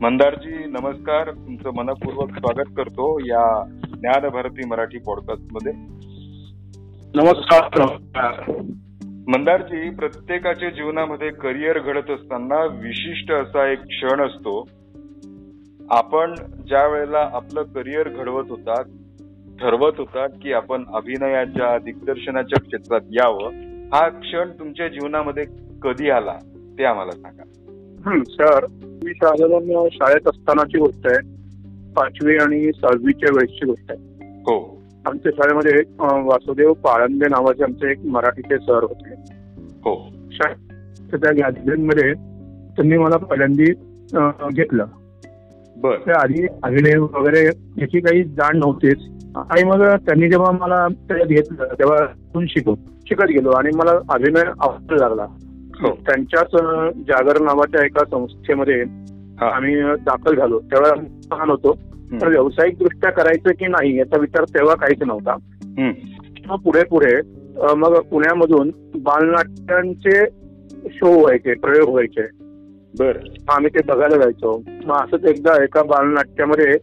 मंदारजी नमस्कार. तुमचं मनपूर्वक स्वागत करतो या ज्ञान भारती मराठी पॉडकास्टमध्ये. नमस्कार. मंदारजी प्रत्येकाच्या जीवनामध्ये करिअर घडत असताना विशिष्ट असा एक क्षण असतो. आपण ज्या वेळेला आपलं करिअर घडवत होतात ठरवत होतात की आपण अभिनयाच्या दिग्दर्शनाच्या क्षेत्रात यावं हा क्षण तुमच्या जीवनामध्ये कधी आला ते आम्हाला सांगा. सर मी साधारण शाळेत असतानाची गोष्ट आहे. पाचवी आणि सहावीच्या वेळेसची गोष्ट आहे. हो. आमच्या शाळेमध्ये वासुदेव पाळंदे नावाचे आमचे एक मराठीचे सर होते. हो. त्या गॅदरिंगमध्ये त्यांनी मला पहिल्यांदी घेतलं. बर. त्या आधी अभिनय वगैरे याची काही जाण नव्हतीच. आणि मग त्यांनी जेव्हा मला त्याच्यात घेतलं तेव्हा तिथून शिकू शिकत गेलो आणि मला अभिनय आवडायला लागला. हो. त्यांच्याच जागर नावाच्या एका संस्थेमध्ये आम्ही दाखल झालो. तेव्हा लहान होतो. तर. व्यावसायिक दृष्ट्या करायचं की नाही याचा विचार तेव्हा काहीच नव्हता. मग पुढे पुढे मग पुण्यामधून बालनाट्यांचे शो व्हायचे प्रयोग व्हायचे. बर. आम्ही ते बघायला जायचो. मग असंच एकदा एका बालनाट्यामध्ये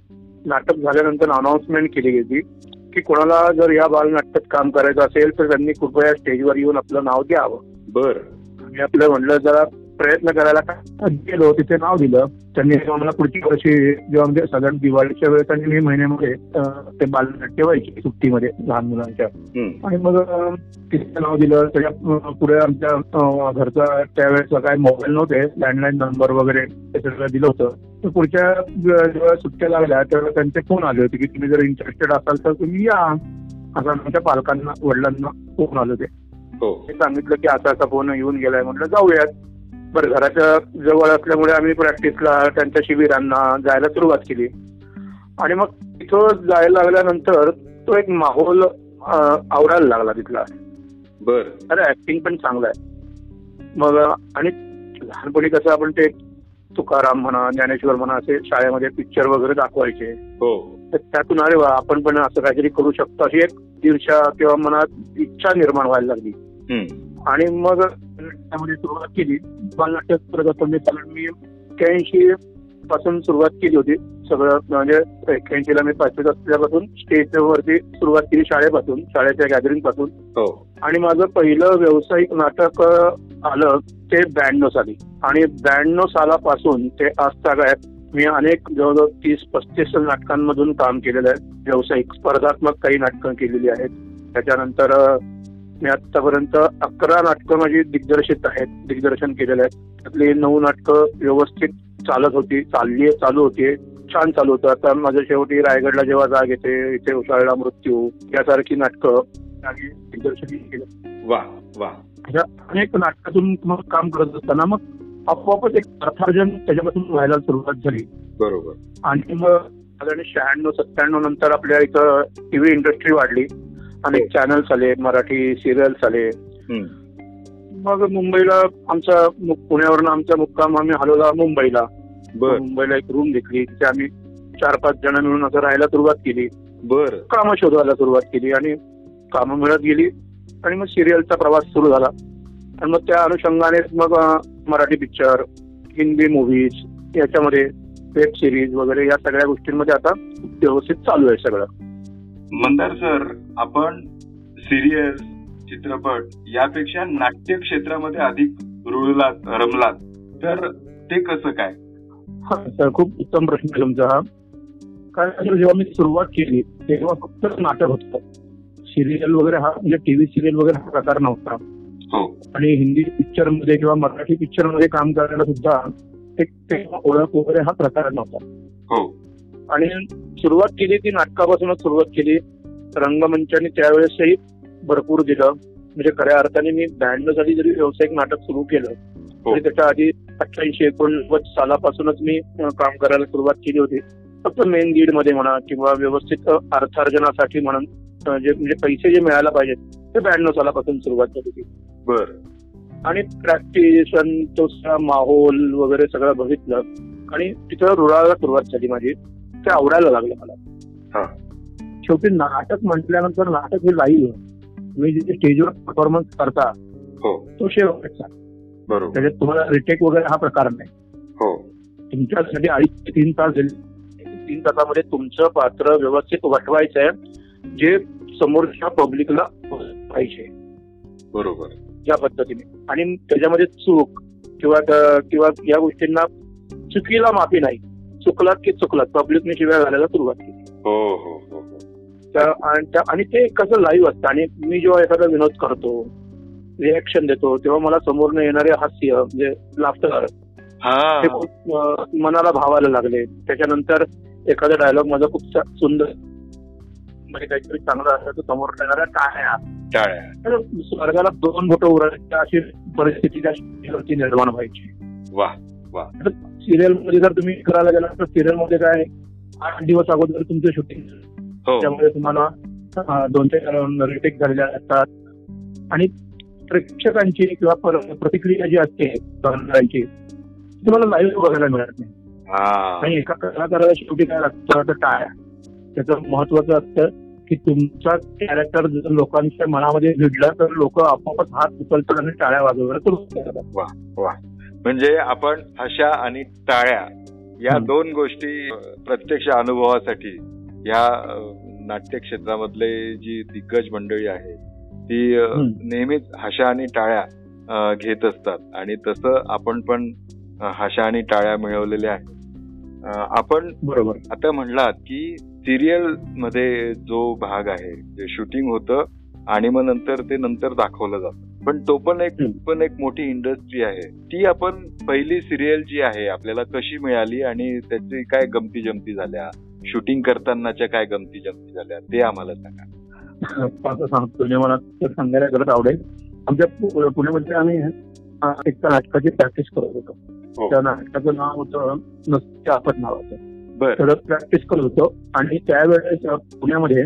नाटक झाल्यानंतर अनाउन्समेंट केली गेली की कोणाला जर या बालनाट्यात काम करायचं असेल तर त्यांनी कृपया स्टेजवर येऊन आपलं नाव द्यावं. बर. मी आपलं म्हणलं जरा प्रयत्न करायला गेलो तिथे नाव दिलं. त्यांनी मला पुढची वर्षी जेव्हा म्हणजे साधारण दिवाळीच्या वेळेस आणि मे महिन्यामध्ये ते बालनाट्य व्हायचे सुट्टीमध्ये लहान मुलांच्या. आणि मग तिथे नाव दिलं. त्याच्या पुढे आमच्या घरचा त्यावेळेस काय मोबाईल नव्हते. लँडलाईन नंबर वगैरे ते सगळं दिलं होतं. तर पुढच्या जेव्हा सुट्ट्या लागल्या तेव्हा त्यांचे फोन आले होते की तुम्ही जर इंटरेस्टेड असाल तर तुम्ही या. असं आमच्या पालकांना वडिलांना फोन आले होते. हो. सांगितलं की असा असा फोन येऊन गेलाय. म्हटलं जाऊयात. बरं घराच्या जवळ असल्यामुळे आम्ही प्रॅक्टिसला त्यांच्या शिबिरांना जायला सुरुवात केली. आणि मग तिथं जायला लागल्यानंतर तो एक माहोल आवडायला लागला तिथला. बर. अरे ऍक्टिंग पण चांगलं आहे. मग आणि लहानपणी कसं आपण ते तुकाराम म्हणा ज्ञानेश्वर म्हणा असे शाळेमध्ये पिक्चर वगैरे दाखवायचे. हो. तर त्यातून अरे वा आपण पण असं काहीतरी करू शकतो अशी एक दिवसा किंवा मनात इच्छा निर्माण व्हायला लागली. आणि मग त्यामध्ये सुरुवात केली. बालनाट्य करत असताना कारण मी एक्क्याऐंशी पासून सुरुवात केली होती. सगळं म्हणजे एक्क्याऐंशीला मी पाचवीत असल्यापासून स्टेजवरती सुरुवात केली शाळेपासून शाळेच्या गॅदरिंगपासून. हो. आणि माझं पहिलं व्यावसायिक नाटक आलं ते ब्याण्णव साली. आणि ब्याण्णव सालापासून ते आज तागायत मी अनेक जवळजवळ तीस पस्तीस नाटकांमधून काम केलेलं आहे. व्यावसायिक स्पर्धात्मक काही नाटकं केलेली आहेत. त्याच्यानंतर मी आतापर्यंत अकरा नाटकं माझी दिग्दर्शित आहेत दिग्दर्शन केलेलं आहे त्यातली नऊ नाटकं व्यवस्थित चालत होती चालली चालू होती. छान चालू होतं. आता माझं शेवटी रायगडला जेव्हा जाग येते इथे उसाळला मृत्यू यासारखी नाटकं आणि दिग्दर्शन केलं. वा वा. अनेक नाटकातून मग काम करत असताना मग आपोआपच एक अर्थार्जन त्याच्यापासून व्हायला सुरुवात झाली. बरोबर. आणि मग साधारण शहाण्णव सत्त्याण्णव नंतर आपल्या इथं टीव्ही इंडस्ट्री वाढली. अनेक चॅनल्स आले मराठी सिरियल्स आले. मग मुंबईला आमचा पुण्यावरून आमचा मुक्काम आम्ही हलवला मुंबईला. मुंबईला एक रूम घेतली तिथे आम्ही चार पाच जण मिळून असं राहायला सुरुवात केली. बर. कामं शोधायला सुरुवात केली आणि कामं मिळत गेली आणि मग सिरियलचा प्रवास सुरू झाला. आणि मग त्या अनुषंगाने मग मराठी पिक्चर हिंदी मूव्हीज याच्यामध्ये वेब सिरीज वगैरे या सगळ्या गोष्टींमध्ये आता व्यवस्थित चालू आहे सगळं. मंदार सर आपण सिरियल चित्रपट यापेक्षा नाट्य क्षेत्रामध्ये अधिक रुळलात रमलात. तर ते कसं काय? हा तर खूप उत्तम प्रश्न आहे तुमचा हा. कारण जेव्हा मी सुरुवात केली तेव्हा फक्त नाटक होतं. सिरियल वगैरे हा म्हणजे टीव्ही सिरियल वगैरे हा प्रकार नव्हता. हो. आणि हिंदी पिक्चरमध्ये किंवा मराठी पिक्चरमध्ये काम करायला सुद्धा ओळख वगैरे हा प्रकार नव्हता. हो. आणि सुरुवात केली ती नाटकापासूनच सुरुवात केली. रंगमंचाने त्यावेळेसही भरपूर दिलं. म्हणजे खऱ्या अर्थाने मी ब्याण्णव साली जरी व्यावसायिक नाटक सुरू केलं हो. तरी त्याच्या आधी अठ्ठ्याऐंशी एकोणनव्वद सालापासूनच मी काम करायला सुरुवात केली होती. फक्त मेन लीडमध्ये म्हणा किंवा व्यवस्थित अर्थार्जनासाठी म्हणून जे म्हणजे पैसे जे मिळायला पाहिजेत ते ब्याण्णव सालापासून सुरुवात झाली होती. बर. आणि प्रॅक्टिस आणि तो माहोल वगैरे सगळं बघितलं. आणि तिथं रुळाला सुरुवात झाली माझी. ते आवडायला लागलं मला. हा. शेवटी नाटक म्हटल्यानंतर नाटक हे लाईव्ह तुम्ही जिथे स्टेजवर परफॉर्मन्स करता हो. तो शेवटचा बरोबर. त्याच्यात तुम्हाला रिटेक वगैरे हा प्रकार नाही. हो. तुमच्यासाठी अडीच ते तीन तास तीन तासामध्ये तुमचं पात्र व्यवस्थित वटवायचं आहे जे समोरच्या पब्लिकला पाहिजे. बरोबर. या पद्धतीने. आणि त्याच्यामध्ये चूक किंवा किंवा या गोष्टींना चुकीला माफी नाही. चुकलात की चुकलात. पब्लिकने शिव्या घालायला सुरुवात केली. हो हो हो हो. आणि ते कसं लाईव्ह असतं. आणि मी जेव्हा एखादा विनोद करतो रिॲक्शन देतो तेव्हा मला समोरनं येणारे हास्य म्हणजे लाफ्टर हा. ते खूप अं, मनाला भावायला लागले. त्याच्यानंतर एखादा डायलॉग माझा खूप सुंदर म्हणजे काहीतरी चांगलं असलं तर समोर येणाऱ्या टाळ्या. स्वर्गाला दोन बोटं उरायच्या अशी परिस्थिती निर्माण व्हायची. वा. सिरियलमध्ये जर तुम्ही करायला गेला तर सिरियलमध्ये काय आठ दिवस अगोदर तुमचं शूटिंग हो. त्यामुळे तुम्हाला दोन ते रिटेक झालेल्या असतात. आणि प्रेक्षकांची किंवा पर- प्रतिक्रिया जी असते कलाकारांची तुम्हाला लाईव्ह बघायला मिळत नाही. हा. आणि एका कलाकाराला शेवटी काय लागतं? तर टाळ्या. त्याचं महत्वाचं असतं की तुमचा कॅरेक्टर जर लोकांच्या मनामध्ये भिडला तर लोक आपोआपच हात उचलतात आणि टाळ्या वाजवायला सुरुवात करतात. वा वा. म्हणजे आपण हशा आणि टाळ्या या. दोन गोष्टी प्रत्यक्ष अनुभवासाठी या अ, नाट्य क्षेत्रामधले जी दिग्गज मंडळी आहे ती. नेहमीच हशा आणि टाळ्या घेत असतात आणि तसं आपण पण हशा आणि टाळ्या मिळवलेल्या आहेत आपण बरोबर आता म्हणलात की सिरियलमध्ये जो भाग आहे जे शूटिंग होतं आणि मग नंतर ते नंतर दाखवलं जातं पण तो पण एक. पण एक मोठी इंडस्ट्री आहे. ती आपण पहिली सिरियल जी आहे आपल्याला कशी मिळाली आणि त्याची काय गमती जमती झाल्या? शूटिंग करतानाच्या काय गमती जमती झाल्या? ते आम्हाला सांगा. सांगतो मला सांगायला गरज आवडेल. आमच्या पुण्यामध्ये आम्ही एका नाटकाची प्रॅक्टिस करत होतो. हो. त्या नाटकाचं नाव होतं नसते आपत नावाचं तर प्रॅक्टिस करत होतो. आणि त्यावेळेस पुण्यामध्ये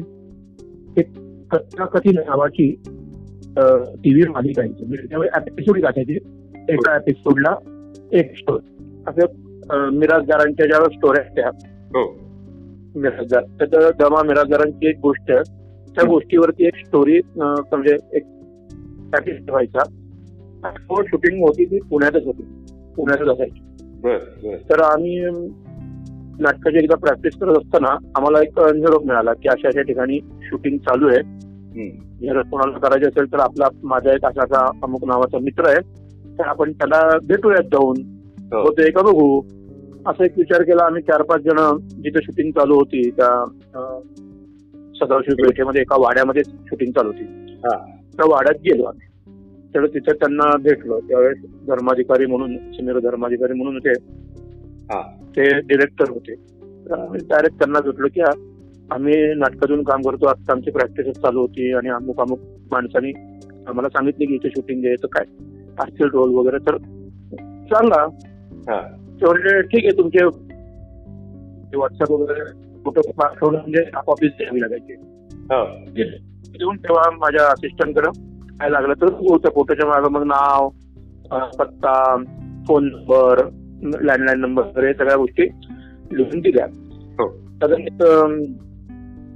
एक कथाकथी नावाची टीव्ही मालिका यायची म्हणजे त्यावेळी एपिसोड गाठायची. एका एपिसोडला एक स्टोरी असं मिराजदारांच्या ज्या स्टोऱ्या त्या. हो. मिराजदार दमा मिराजदारांची एक गोष्ट त्या गोष्टीवरती एक स्टोरी म्हणजे एक पॅकेज ठेवायचा. शूटिंग होती ती पुण्यातच होती. पुण्यातच असायची. तर आम्ही नाटकाची एकदा प्रॅक्टिस करत असताना आम्हाला एक निरोप मिळाला की अशा अशा ठिकाणी शूटिंग चालू आहे. हं. कोणाला करायचे असेल तर आपला माझा एक असा अमुक नावाचा मित्र आहे. तर आपण त्याला भेटूयात जाऊन. होते का बघू? असा एक विचार केला. आम्ही चार पाच जण जिथे शूटिंग चालू होती त्या सदाशिव पेठेमध्ये एका वाड्यामध्ये शूटिंग चालू होती. हा. त्या वाड्यात गेलो आम्ही. तर तिथे त्यांना भेटलो. त्यावेळेस धर्माधिकारी म्हणून सिनियर धर्माधिकारी म्हणून होते. हा. ते डिरेक्टर होते. आम्ही डायरेक्ट त्यांना भेटलो की आम्ही नाटकातून काम करतो. आता आमची प्रॅक्टिस चालू होती आणि अमुक अमुक माणसांनी आम्हाला सांगितले की इथे शूटिंग द्यायचं काय? असतील रोल वगैरे. तर सांगा ठीक आहे तुमचे व्हॉट्सअप वगैरे फोटो पाठवलं म्हणजे ऑफिस द्यावी लागायची. हा. देऊन तेव्हा माझ्या असिस्टंटकडे काय लागलं तर होतं. फोटोच्या मागं मग नाव पत्ता फोन नंबर लँडलाईन नंबर वगैरे सगळ्या गोष्टी लिहून दिल्या. हो.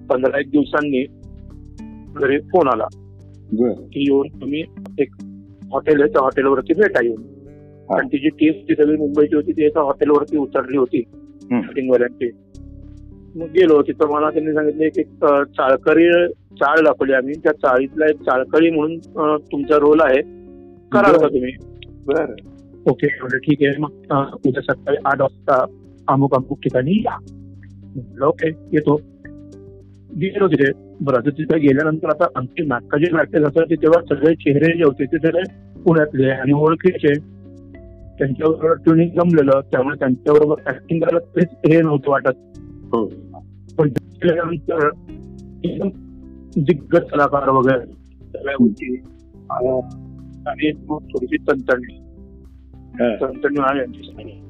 पंधरा एक दिवसांनी घरी फोन आला की येऊन तुम्ही एक हॉटेल आहे त्या हॉटेलवरती भेटा येऊन. आणि ती जी टीम ती सगळी मुंबईची होती ती एका हॉटेलवरती उतरली होती. शूटिंगवाल्यांची. मग गेलो तिथं मला त्यांनी सांगितले की एक अं, चाळकरी चाळ दाखवली आम्ही. त्या चाळीतला एक चाळकरी म्हणून तुमचा रोल आहे. कराल का. तुम्ही. ओके ठीक आहे. मग उद्या सकाळी आठ वाजता अमुक अमुक ठिकाणी या. ओके येतो. गेलो तिथे. बरं तिथे गेल्यानंतर आता आमची नाटकाची प्रॅक्टिस असायची तेव्हा सगळे चेहरे जे होते ते सगळे पुण्यातले आणि ओळखीचे. त्यांच्याबरोबर ट्युनिंग जमलेलं त्यामुळे त्यांच्याबरोबर ऍक्टिंग करायला तेच हे नव्हतं वाटत. हो. पण तिथे गेल्यानंतर एकदम दिग्गज कलाकार वगैरे सगळ्या गोष्टी. आणि थोडीशी आहे यांची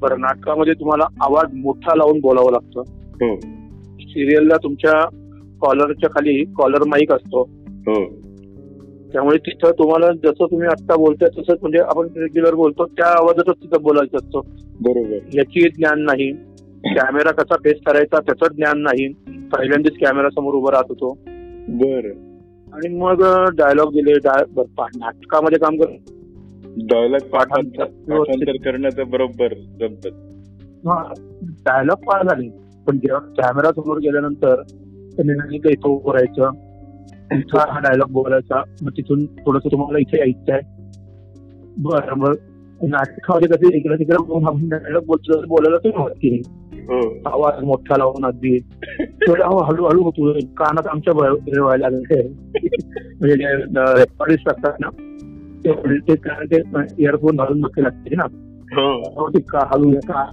बरं नाटकामध्ये तुम्हाला आवाज मोठा लावून बोलावं लागतं. हो. सिरियलला तुमच्या कॉलरच्या खाली कॉलर माईक असतो. हो. त्यामुळे तिथं तुम्हाला जसं तुम्ही आता बोलताय तसंच म्हणजे आपण रेग्युलर बोलतो त्या आवाजातच तिथं बोलायचं असतं. बरोबर. याची ज्ञान नाही. कॅमेरा कसा फेस करायचा त्याचं ज्ञान नाही. पहिल्यांदाच कॅमेरा समोर उभं राहत होतो. बर. आणि मग डायलॉग दिले नाटकामध्ये काम कर डायलॉग पाठांतर करण्याचं बरोबर डायलॉग पार झाले पण जेव्हा कॅमेरा समोर गेल्यानंतर त्यांनी इथं उभं राहायचं इथं हा डायलॉग बोलायचा मग तिथून थोडस तुम्हाला इथे यायचं आहे बरं मग नाटकामध्ये कधी इकडे तिकडे डायलॉग बोलतो बोलायला तुम्ही होती हो. आवाज मोठा लावून अगदी. हळूहळू होतो. कानात आमच्या हे व्हायला लागले. म्हणजे रेकॉर्डिस्ट असतात ना ते कारण ते इयरफोन घालून बघते लागते ना. हो. का हळू का.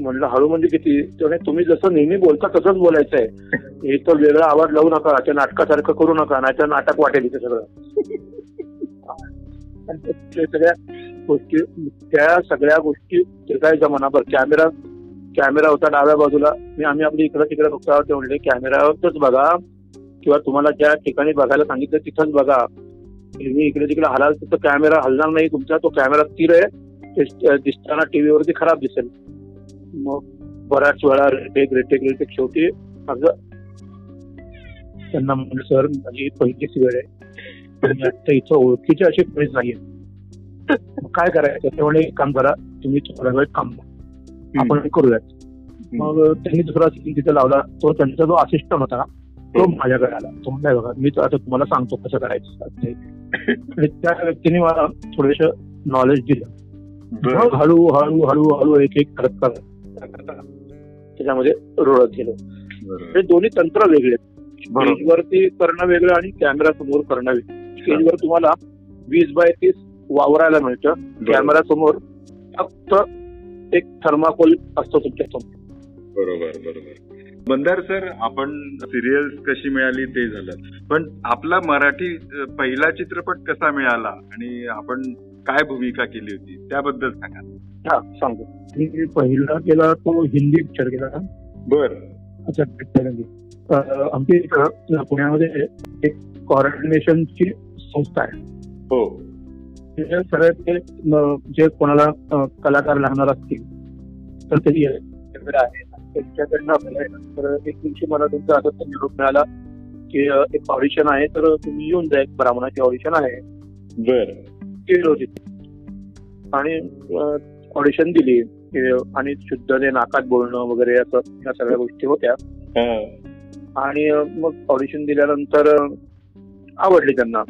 म्हणलं हळू म्हणजे किती? तेवढे तुम्ही जसं नेहमी बोलता तसंच बोलायचं आहे हे तर वेगळा आवाज लावू नका त्या नाटकासारखं करू नका नाही तर नाटक वाटेल इथे सगळं. सगळ्या गोष्टी त्या सगळ्या गोष्टी ते काय जमानाभर कॅमेरा कॅमेरा होता डाव्या बाजूला. मी आम्ही आपली इकडे तिकडे बघता ते म्हणले कॅमेरावरच बघा किंवा तुम्हाला ज्या ठिकाणी बघायला सांगितलं तिथंच बघा. मी इकडे तिकडे हलाल तर कॅमेरा हलणार नाही तुमचा तो कॅमेरा स्थिर आहे. दिसताना टीव्हीवरती खराब दिसेल. मग बऱ्याच वेळा रेटेक रेटेक रेटेक शेवटी असं त्यांना म्हणलं सर माझी पहिलीच वेळ आहे. आणि आता इथं ओळखीचे असे कोणीच नाहीये. मग काय करायचं? ते म्हणे एक काम करा तुम्ही थोडा वेळ थांबा. आपण करूयात. मग त्यांनी दुसरा सीन तिथे लावला. तो त्यांचा जो असिस्टंट होता ना तो माझ्याकडे आला. तो म्हणलाय बघा मी आता तुम्हाला सांगतो कसं करायचं. आणि त्या व्यक्तीने मला थोडेस नॉलेज दिलं. मग हळू हळू हळू हळू एक एक करत करत त्याच्यामध्ये रोळत गेलो. हे दोन्ही तंत्र वेगळे. स्टेजवरती करणं वेगळं आणि कॅमेरा समोर करणं वेगळं. स्टेजवर तुम्हाला वीस बाय तीस वावरायला मिळतं. कॅमेरा समोर फक्त एक थर्माकोल असतो तुमच्यासमोर. बरोबर बरोबर. बंदार सर आपण सिरियल्स कशी मिळाली ते झालं. पण आपला मराठी पहिला चित्रपट कसा मिळाला आणि आपण काय भूमिका केली होती त्याबद्दल सांगा. हा सांगतो. मी पहिला केला तो हिंदी पिक्चर केला. बर. अच्छा इथं पुण्यामध्ये एक कॉर्डिनेशनची संस्था आहे. हो. ते सगळे ते जे कोणाला कलाकार लागणार असतील तर ते आहे. त्यांच्याकडनं आपल्याला तर एक दिवशी मला तुमचा आता निरोप मिळाला की एक ऑडिशन आहे तर तुम्ही येऊन जा. एक ब्राह्मणाची ऑडिशन आहे. बर. गेलो तिथे आणि ऑडिशन दिली. आणि शुद्ध ते नाकात बोलणं वगैरे असं या सगळ्या गोष्टी होत्या. हा. आणि मग ऑडिशन दिल्यानंतर आवडली त्यांना.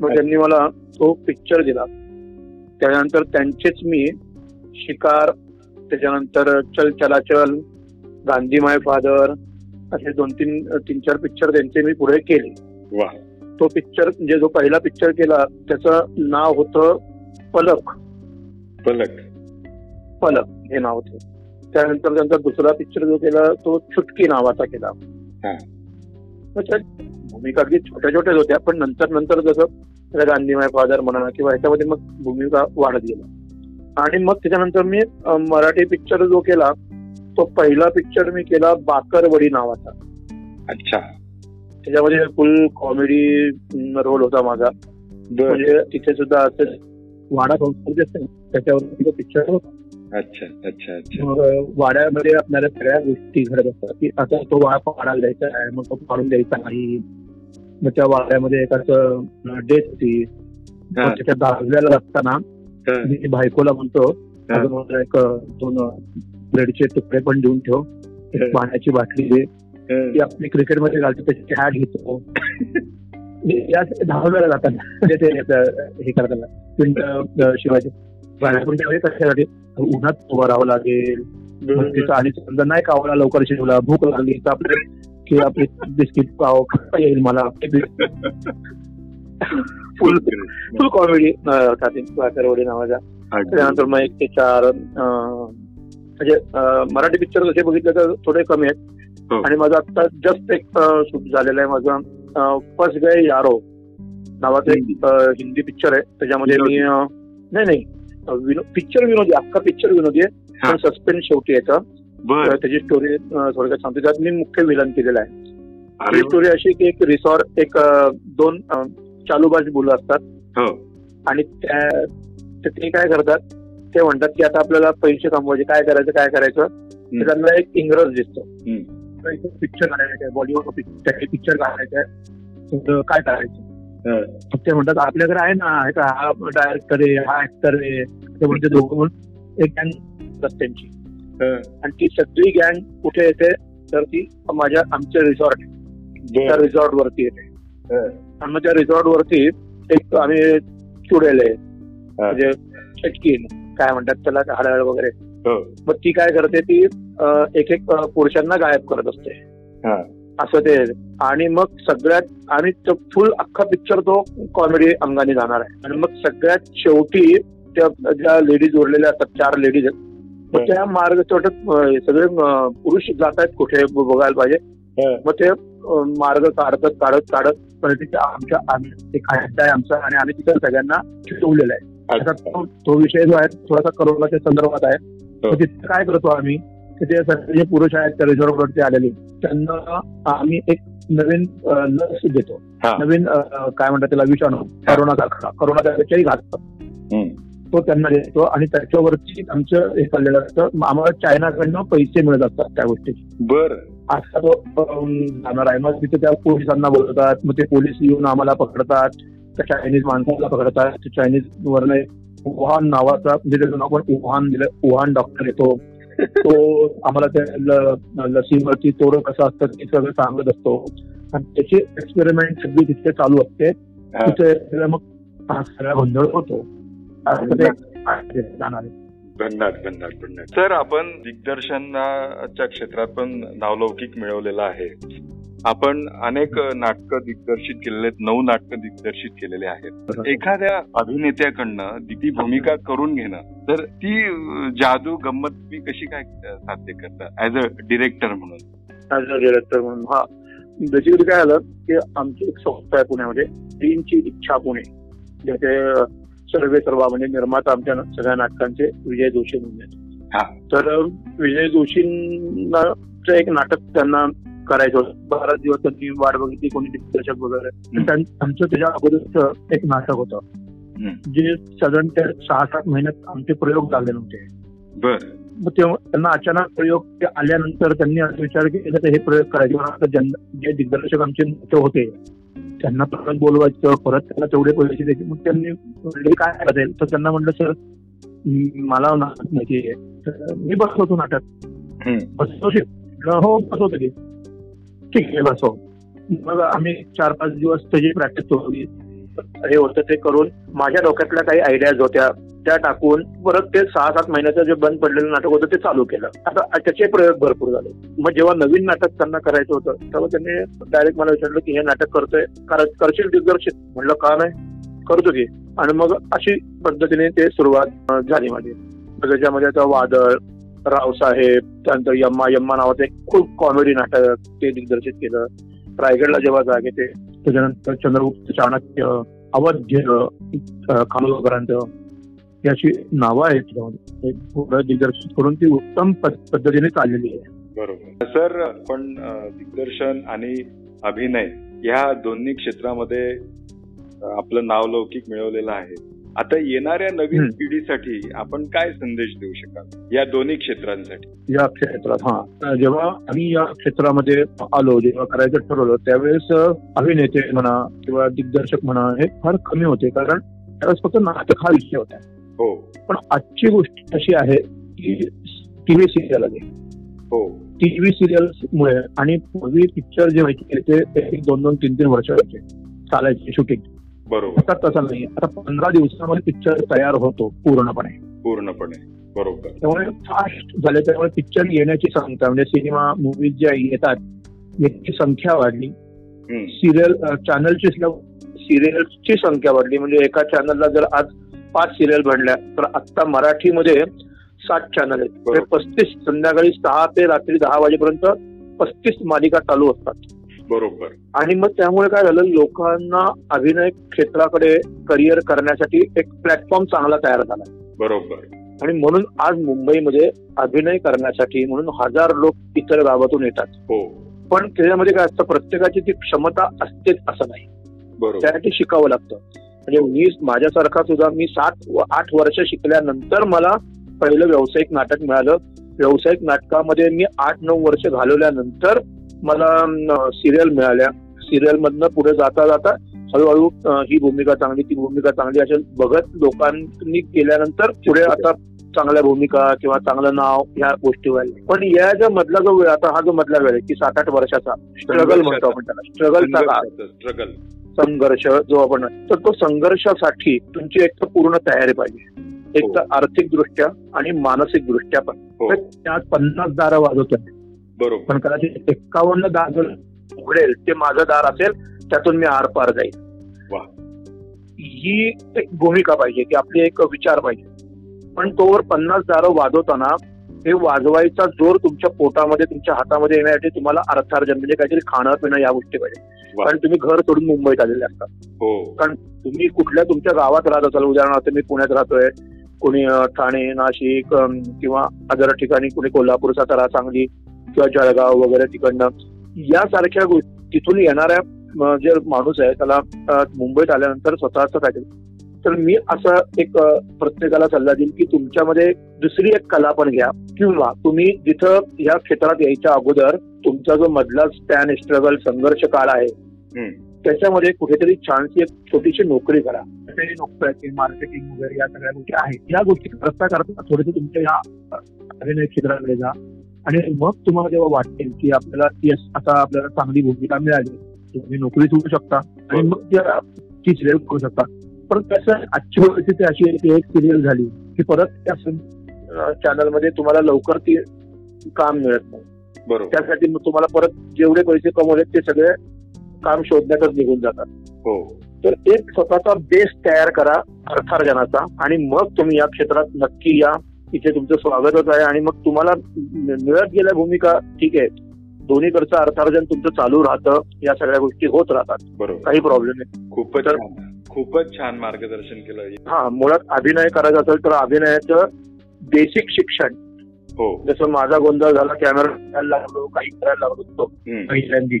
मग त्यांनी मला तो पिक्चर दिला. त्यानंतर त्यांचेच मी शिकार त्याच्यानंतर चल चलाचल गांधी माय फादर असे दोन तीन तीन चार पिक्चर त्यांचे मी पुढे केले. तो पिक्चर म्हणजे जो पहिला पिक्चर केला त्याचं नाव होतं पलक. पलक. पलक हे नाव होतं. त्यानंतर त्यांचा दुसरा पिक्चर जो केला तो चुटकी नावाचा केला. भूमिका अगदी छोट्या छोट्याच होत्या पण नंतर नंतर जसं गांधी माय फादर म्हणा किंवा ह्याच्यामध्ये मग भूमिका वाढत गेला. आणि मग त्याच्यानंतर मी मराठी पिक्चर जो केला तो पहिला पिक्चर मी केला बाकरवडी नावाचा. अच्छा. त्याच्यामध्ये फुल कॉमेडी रोल होता माझा. म्हणजे तिथे सुद्धा असं वाडा संस्कृती असते त्याच्यावर पिक्चर होता. अच्छा अच्छा अच्छा. मग वाड्यामध्ये आपल्याला सगळ्या गोष्टी घडत असतात की आता तो वाडा पाडायला द्यायचा आहे मग तो पाडून द्यायचा नाही. मग त्या वाड्यामध्ये एकाच डेथ होती. त्याच्या दाजल्याला असताना. मी बायकोला म्हणतो मला एक दोन ब्रेडचे तुकडे पण देऊन ठेव. पाण्याची बाटली दे. ती आपली क्रिकेटमध्ये घालतो त्याची हॅट घेतो. म्हणजे ते अं, हे करताना पिंड त्यावेळी कशासाठी? उन्हात उभं राहावं लागेल. तिथं आणि समजा नाही कावला लवकर शिवला भूक लागली तर आपले की आपली बिस्किट पाव खाता येईल मला. फुल फुल कॉमेडी काकरवडी नावाचा. त्यानंतर मग एक ते चार म्हणजे मराठी पिक्चर जसे बघितले तर थोडे कमी आहेत. हो. आणि माझं आता जस्ट एक शूट झालेलं आहे माझं. फर्स्ट गए यारो नावाचं एक हिंदी पिक्चर आहे. त्याच्यामध्ये मी नाही नाही. पिक्चर विनोदी अख्खा पिक्चर विनोदी आहे. पण सस्पेन्स शेवटी येतं त्याची स्टोरी थोडक्यात सांगतो. त्यात मी मुख्य विलन केलेला आहे. ही स्टोरी अशी की एक रिसॉर्ट एक दोन चालूबाज मुलं असतात. हो. आणि त्या ते काय करतात? ते म्हणतात की आता आपल्याला पैसे कमवायचे. काय करायचं? काय करायचं? त्यांना एक इंग्रज दिसतो. पिक्चर काढायचं आहे. बॉलिवूड पिक्चर काढायचं आहे. काय करायचं? ते म्हणतात आपल्याकडे आहे ना हे का हा डायरेक्टर आहे हा ऍक्टर आहे ते म्हणजे दोघं म्हणून एक गँग त्यांची हा. आणि ती सगळी गँग कुठे येते तर ती माझ्या आमच्या रिसॉर्ट त्या. रिसॉर्ट वरती येते हा. आणि मग त्या रिसॉर्ट वरती एक आम्ही चुडेल आहे हा. म्हणजे चटकीन काय म्हणतात त्याला हाडाळ वगैरे हो. मग ती काय करते ती एक एक पुरुषांना गायब करत असते हा. असं ते. आणि मग सगळ्यात आणि फुल अख्खा पिक्चर तो कॉमेडी अंगाने जाणार आहे. आणि मग सगळ्यात शेवटी त्या ज्या लेडीज उरलेल्या असतात चार लेडीज आहेत मग. त्या मार्ग सगळे पुरुष जात आहेत कुठे बघायला पाहिजे. मग ते मार्ग काढत काढत काढत पण तिथे आमच्या आम्ही अड्डा आहे आमचा आणि आम्ही तिथे सगळ्यांना चिटवलेलं आहे. तो तो विषय जो आहे थोडासा करोनाच्या संदर्भात आहे. हो. तिथे काय करतो आम्ही? की ते सगळे जे पुरुष आहेत त्या रिझॉर्ट वरती आलेले. त्यांना आम्ही एक नवीन लस देतो. नवीन काय म्हणतात त्याला विषाणू करोना करोना त्याच्याही घातलं. तो त्यांना देतो आणि त्याच्यावरती आमचं हे चाललेलं असतं. आम्हाला चायनाकडनं पैसे मिळत असतात त्या गोष्टीचे. बर. असा तो जाणार आहे. मग तिथे त्या पोलिसांना बोलवतात. मग ते पोलीस येऊन आम्हाला पकडतात. त्या चायनीज माणसाला पकडतात. चायनीज वरनं वुहान नावाचा म्हणजे त्याचं नाव पण वुहान दिलं वुहान डॉक्टर येतो. तो आम्हाला त्या लसीवरती तोडं कसं असतं ते सगळं सांगत असतो. आणि त्याची एक्सपेरिमेंट सगळी तिथे चालू असते. तिथे मग सगळा गोंधळ होतो. भन्नाट भन्नाट भन्नाट सर आपण दिग्दर्शनाच्या क्षेत्रात पण नावलौकिक मिळवलेला आहे. आपण अनेक नाटकं दिग्दर्शित केलेले आहेत नऊ नाटकं दिग्दर्शित केलेले आहेत. एखाद्या अभिनेत्याकडनं ती भूमिका करून घेणं तर ती जादू गंमत तुम्ही कशी काय साध्य करता? ऍज अ डिरेक्टर म्हणून. ऍज अ डिरेक्टर म्हणून. हा. बेसिकली काय झालं की आमची एक संस्था आहे पुण्यामध्ये टीमची इच्छा पुणे. ज्याचे सर्वे सर्व म्हणजे निर्माता आमच्या सगळ्या नाटकांचे विजय जोशी म्हणून. हा. तर विजय जोशींना एक नाटक त्यांना करायचं. होतं बराच दिवस त्यांनी वाट बघितली कोणी दिग्दर्शक वगैरे. तर आमचं त्याच्या अगोदरच एक नाटक होतं. जे साधारण त्या सहा सात महिन्यात आमचे प्रयोग लागले नव्हते. बर. मग तेव्हा त्यांना अचानक प्रयोग आल्यानंतर त्यांनी असा विचार केला की हे प्रयोग करायचे. जे दिग्दर्शक आमचे मोठे होते त्यांना परत बोलवायचं परत त्यांना तेवढे पैसे द्यायचे. मग त्यांनी म्हणले काय करायचं तर त्यांना म्हटलं सर मला नाटक माहिती आहे. तर मी बसवतो नाटक. बसवशील हो बसवतो की. ठीक आहे बसव हो. मग आम्ही चार पाच दिवस त्याची प्रॅक्टिस होती हे होतं ते करून माझ्या डोक्यातल्या काही आयडियाज होत्या त्या टाकून परत ते सहा सात महिन्याचं जे बंद पडलेलं नाटक होतं ते चालू केलं. आता त्याचे प्रयोग भरपूर झाले. मग जेव्हा नवीन नाटक त्यांना करायचं होतं तेव्हा त्यांनी डायरेक्ट मला विचारलं की हे नाटक करतोय करशील दिग्दर्शित म्हणलं का नाही? करतो की. आणि मग अशी पद्धतीने ते सुरुवात झाली माझी. त्याच्यामध्ये आता वादळ रावसाहेब त्यानंतर यम्मा यम्मा नावाचं एक खूप कॉमेडी नाटक ते दिग्दर्शित केलं. रायगडला जेव्हा जाग येते त्याच्यानंतर चंद्रगुप्त चाणक्य अवध्य अं, खानोलकरांचं ही अशी नावं आहेत. दिग्दर्शित करून ती उत्तम पद्धतीने चाललेली आहे. बरोबर. सर पण दिग्दर्शन आणि अभिनय या दोन्ही क्षेत्रामध्ये आपलं नावलौकिक मिळवलेलं आहे. आता येणाऱ्या नवीन. पिढीसाठी आपण काय संदेश देऊ शकाल? या दोन्ही क्षेत्रांसाठी. या क्षेत्रात हा. जेव्हा आम्ही या क्षेत्रामध्ये आलो जेव्हा करायचं ठरवलं त्यावेळेस अभिनेते म्हणा किंवा दिग्दर्शक म्हणा हे फार कमी होते. कारण त्यावेळेस फक्त नाटक हा विषय होता. हो. पण आजची गोष्ट अशी आहे की टीव्ही सिरियल आले. हो. टीव्ही सिरियल्स मुळे आणि पूर्वी पिक्चर जे व्हायचे ते एक दोन दोन तीन तीन वर्ष व्हायचे. चालायचे शूटिंग. बरोबर. आता तसं नाही. आता पंधरा दिवसामध्ये पिक्चर तयार होतो पूर्णपणे. पूर्णपणे. बरोबर. त्यामुळे फास्ट झाले त्यामुळे पिक्चर येण्याची संख्या म्हणजे सिनेमा मुव्हीज ज्या येतात. याची संख्या वाढली. सिरियल चॅनलची सिरियलची संख्या वाढली. म्हणजे एका चॅनलला जर आज पाच सिरियल बनल्या तर आता मराठीमध्ये सात चॅनल आहेत. पस्तीस संध्याकाळी सहा ते रात्री दहा वाजेपर्यंत पस्तीस मालिका चालू असतात. बरोबर. आणि मग त्यामुळे काय झालं लोकांना अभिनय क्षेत्राकडे करिअर करण्यासाठी एक प्लॅटफॉर्म चांगला तयार झाला. बरोबर. आणि म्हणून आज मुंबईमध्ये अभिनय करण्यासाठी म्हणून हजार लोक इतर गावातून येतात. हो. पण त्याच्यामध्ये काय असतं प्रत्येकाची ती क्षमता असतेच असं नाही. त्यासाठी शिकावं लागतं. म्हणजे मी माझ्यासारखा सुद्धा मी सात आठ वर्ष शिकल्यानंतर मला पहिलं व्यावसायिक नाटक मिळालं. व्यावसायिक नाटकामध्ये मी आठ नऊ वर्ष घालवल्यानंतर मला सिरियल मिळाल्या. सिरियल मधनं पुढे जाता जाता हळूहळू ही भूमिका चांगली ती भूमिका चांगली अशा बघत लोकांनी केल्यानंतर पुढे आता चांगल्या भूमिका किंवा चांगलं नाव ह्या गोष्टी व्हायला पण या ज्या मधला जो वेळ आता हा जो मधला वेळ आहे की सात आठ वर्षाचा स्ट्रगल म्हणतो आपण त्याला. स्ट्रगलचा काळ. स्ट्रगल संघर्ष जो आपण तर तो संघर्षासाठी तुमची एक तर पूर्ण तयारी पाहिजे. एक तर आर्थिक दृष्ट्या आणि मानसिक दृष्ट्या पण. हो. त्यात पन्नास दारं वाजवतोय. बरोबर. पण कदाचित एक्कावन्न दार जर उघडेल ते माझं दार असेल त्यातून मी आर पार जाईल. ही एक भूमिका पाहिजे की आपली एक विचार पाहिजे. पण तोवर पन्नास दारं वाजवताना हे वाजवायचा जोर तुमच्या पोटामध्ये तुमच्या हातामध्ये येण्यासाठी तुम्हाला अर्थार्जन म्हणजे काहीतरी खाणं पिणं या गोष्टी पाहिजे. कारण तुम्ही घर सोडून मुंबईत आलेले असतात. हो. तुम्ही कुठल्या तुमच्या गावात राहत असाल उदाहरणार्थ मी पुण्यात राहतोय कोणी ठाणे नाशिक किंवा अदर ठिकाणी कोणी कोल्हापूर सातारा सांगली किंवा जळगाव वगैरे तिकडनं यासारख्या गोष्टी तिथून येणाऱ्या जे माणूस आहे त्याला मुंबईत आल्यानंतर स्वतःच काहीतरी. तर मी असं एक प्रत्येकाला सल्ला देईन की तुमच्यामध्ये दुसरी एक कला पण घ्या. किंवा तुम्ही जिथं या क्षेत्रात यायच्या अगोदर तुमचा जो मधला स्पॅन स्ट्रगल संघर्ष काळ आहे. त्याच्यामध्ये कुठेतरी छानशी एक छोटीशी नोकरी करा. नोकरी मार्केटिंग वगैरे या सगळ्या गोष्टी आहेत. या गोष्टी करता करता थोडेसे तुमच्या या अभिनय क्षेत्राकडे जा. आणि मग तुम्हाला जेव्हा वाटेल की आपल्याला यस आता आपल्याला चांगली भूमिका मिळाली तुम्ही नोकरी सोडू शकता आणि मग त्या- ती सिरियल करू शकता. पण कसं आजची परिस्थिती अशी आहे की एक सिरियल झाली की परत त्या चॅनलमध्ये तुम्हाला लवकर ती काम मिळत नाही. बरोबर. त्यासाठी मग तुम्हाला परत जेवढे पैसे कमवले ते सगळे काम शोधण्यातच निघून जातात. हो. तर एक स्वतःचा बेस तयार करा अर्थार्जनाचा आणि मग तुम्ही या क्षेत्रात नक्की या. इथे तुमचं स्वागतच आहे आणि मग तुम्हाला मिळत गेल्या भूमिका ठीक आहे. दोन्हीकडचं अर्थार्जन तुमचं चालू राहतं या सगळ्या गोष्टी होत राहतात. बरोबर. काही प्रॉब्लेम नाही. खूपच तर- खूपच छान मार्गदर्शन केलं. हा मुळात अभिनय करायचा असेल तर अभिनयाचं बेसिक शिक्षण. हो. जसं माझा गोंधळ झाला कॅमेरा करायला लागलो काही करायला लागलो होतो. पहिल्यांदी.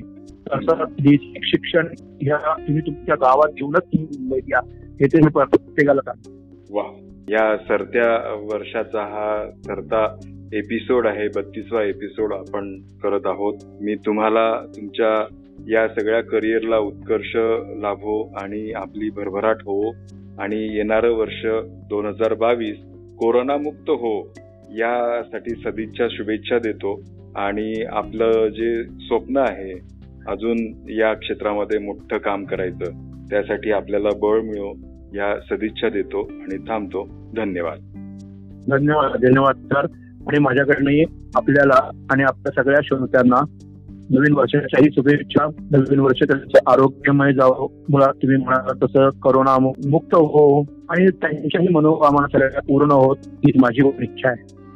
तसं बेसिक शिक्षण ह्या तुम्ही तुमच्या गावात घेऊनच तुम्ही मुंबईत या हे ते प्रत्येकाला सांगतो. वा. या सरत्या वर्षाचा हा सरता एपिसोड आहे बत्तीसवा एपिसोड आपण करत आहोत. मी तुम्हाला तुमच्या या सगळ्या करिअरला उत्कर्ष लाभो आणि आपली भरभराट हो आणि येणारं वर्ष दोन हजार बावीस कोरोनामुक्त हो यासाठी सदिच्छा शुभेच्छा देतो. आणि आपलं जे स्वप्न आहे अजून या क्षेत्रामध्ये मोठं काम करायचं त्यासाठी आपल्याला बळ मिळो. या सदिच्छा देतो आणि थांबतो. धन्यवाद. धन्यवाद धन्यवाद सर आणि माझ्याकडनंही आपल्याला आणि आपल्या सगळ्या श्रोत्यांना नवीन वर्षाच्याही शुभेच्छा नवीन वर्ष त्यांचं आरोग्यमय जावं. मुळात तुम्ही म्हणाला तसं करोना मुक्त हो आणि त्यांच्याही मनोकामना सगळ्या पूर्ण होत ही माझी इच्छा आहे.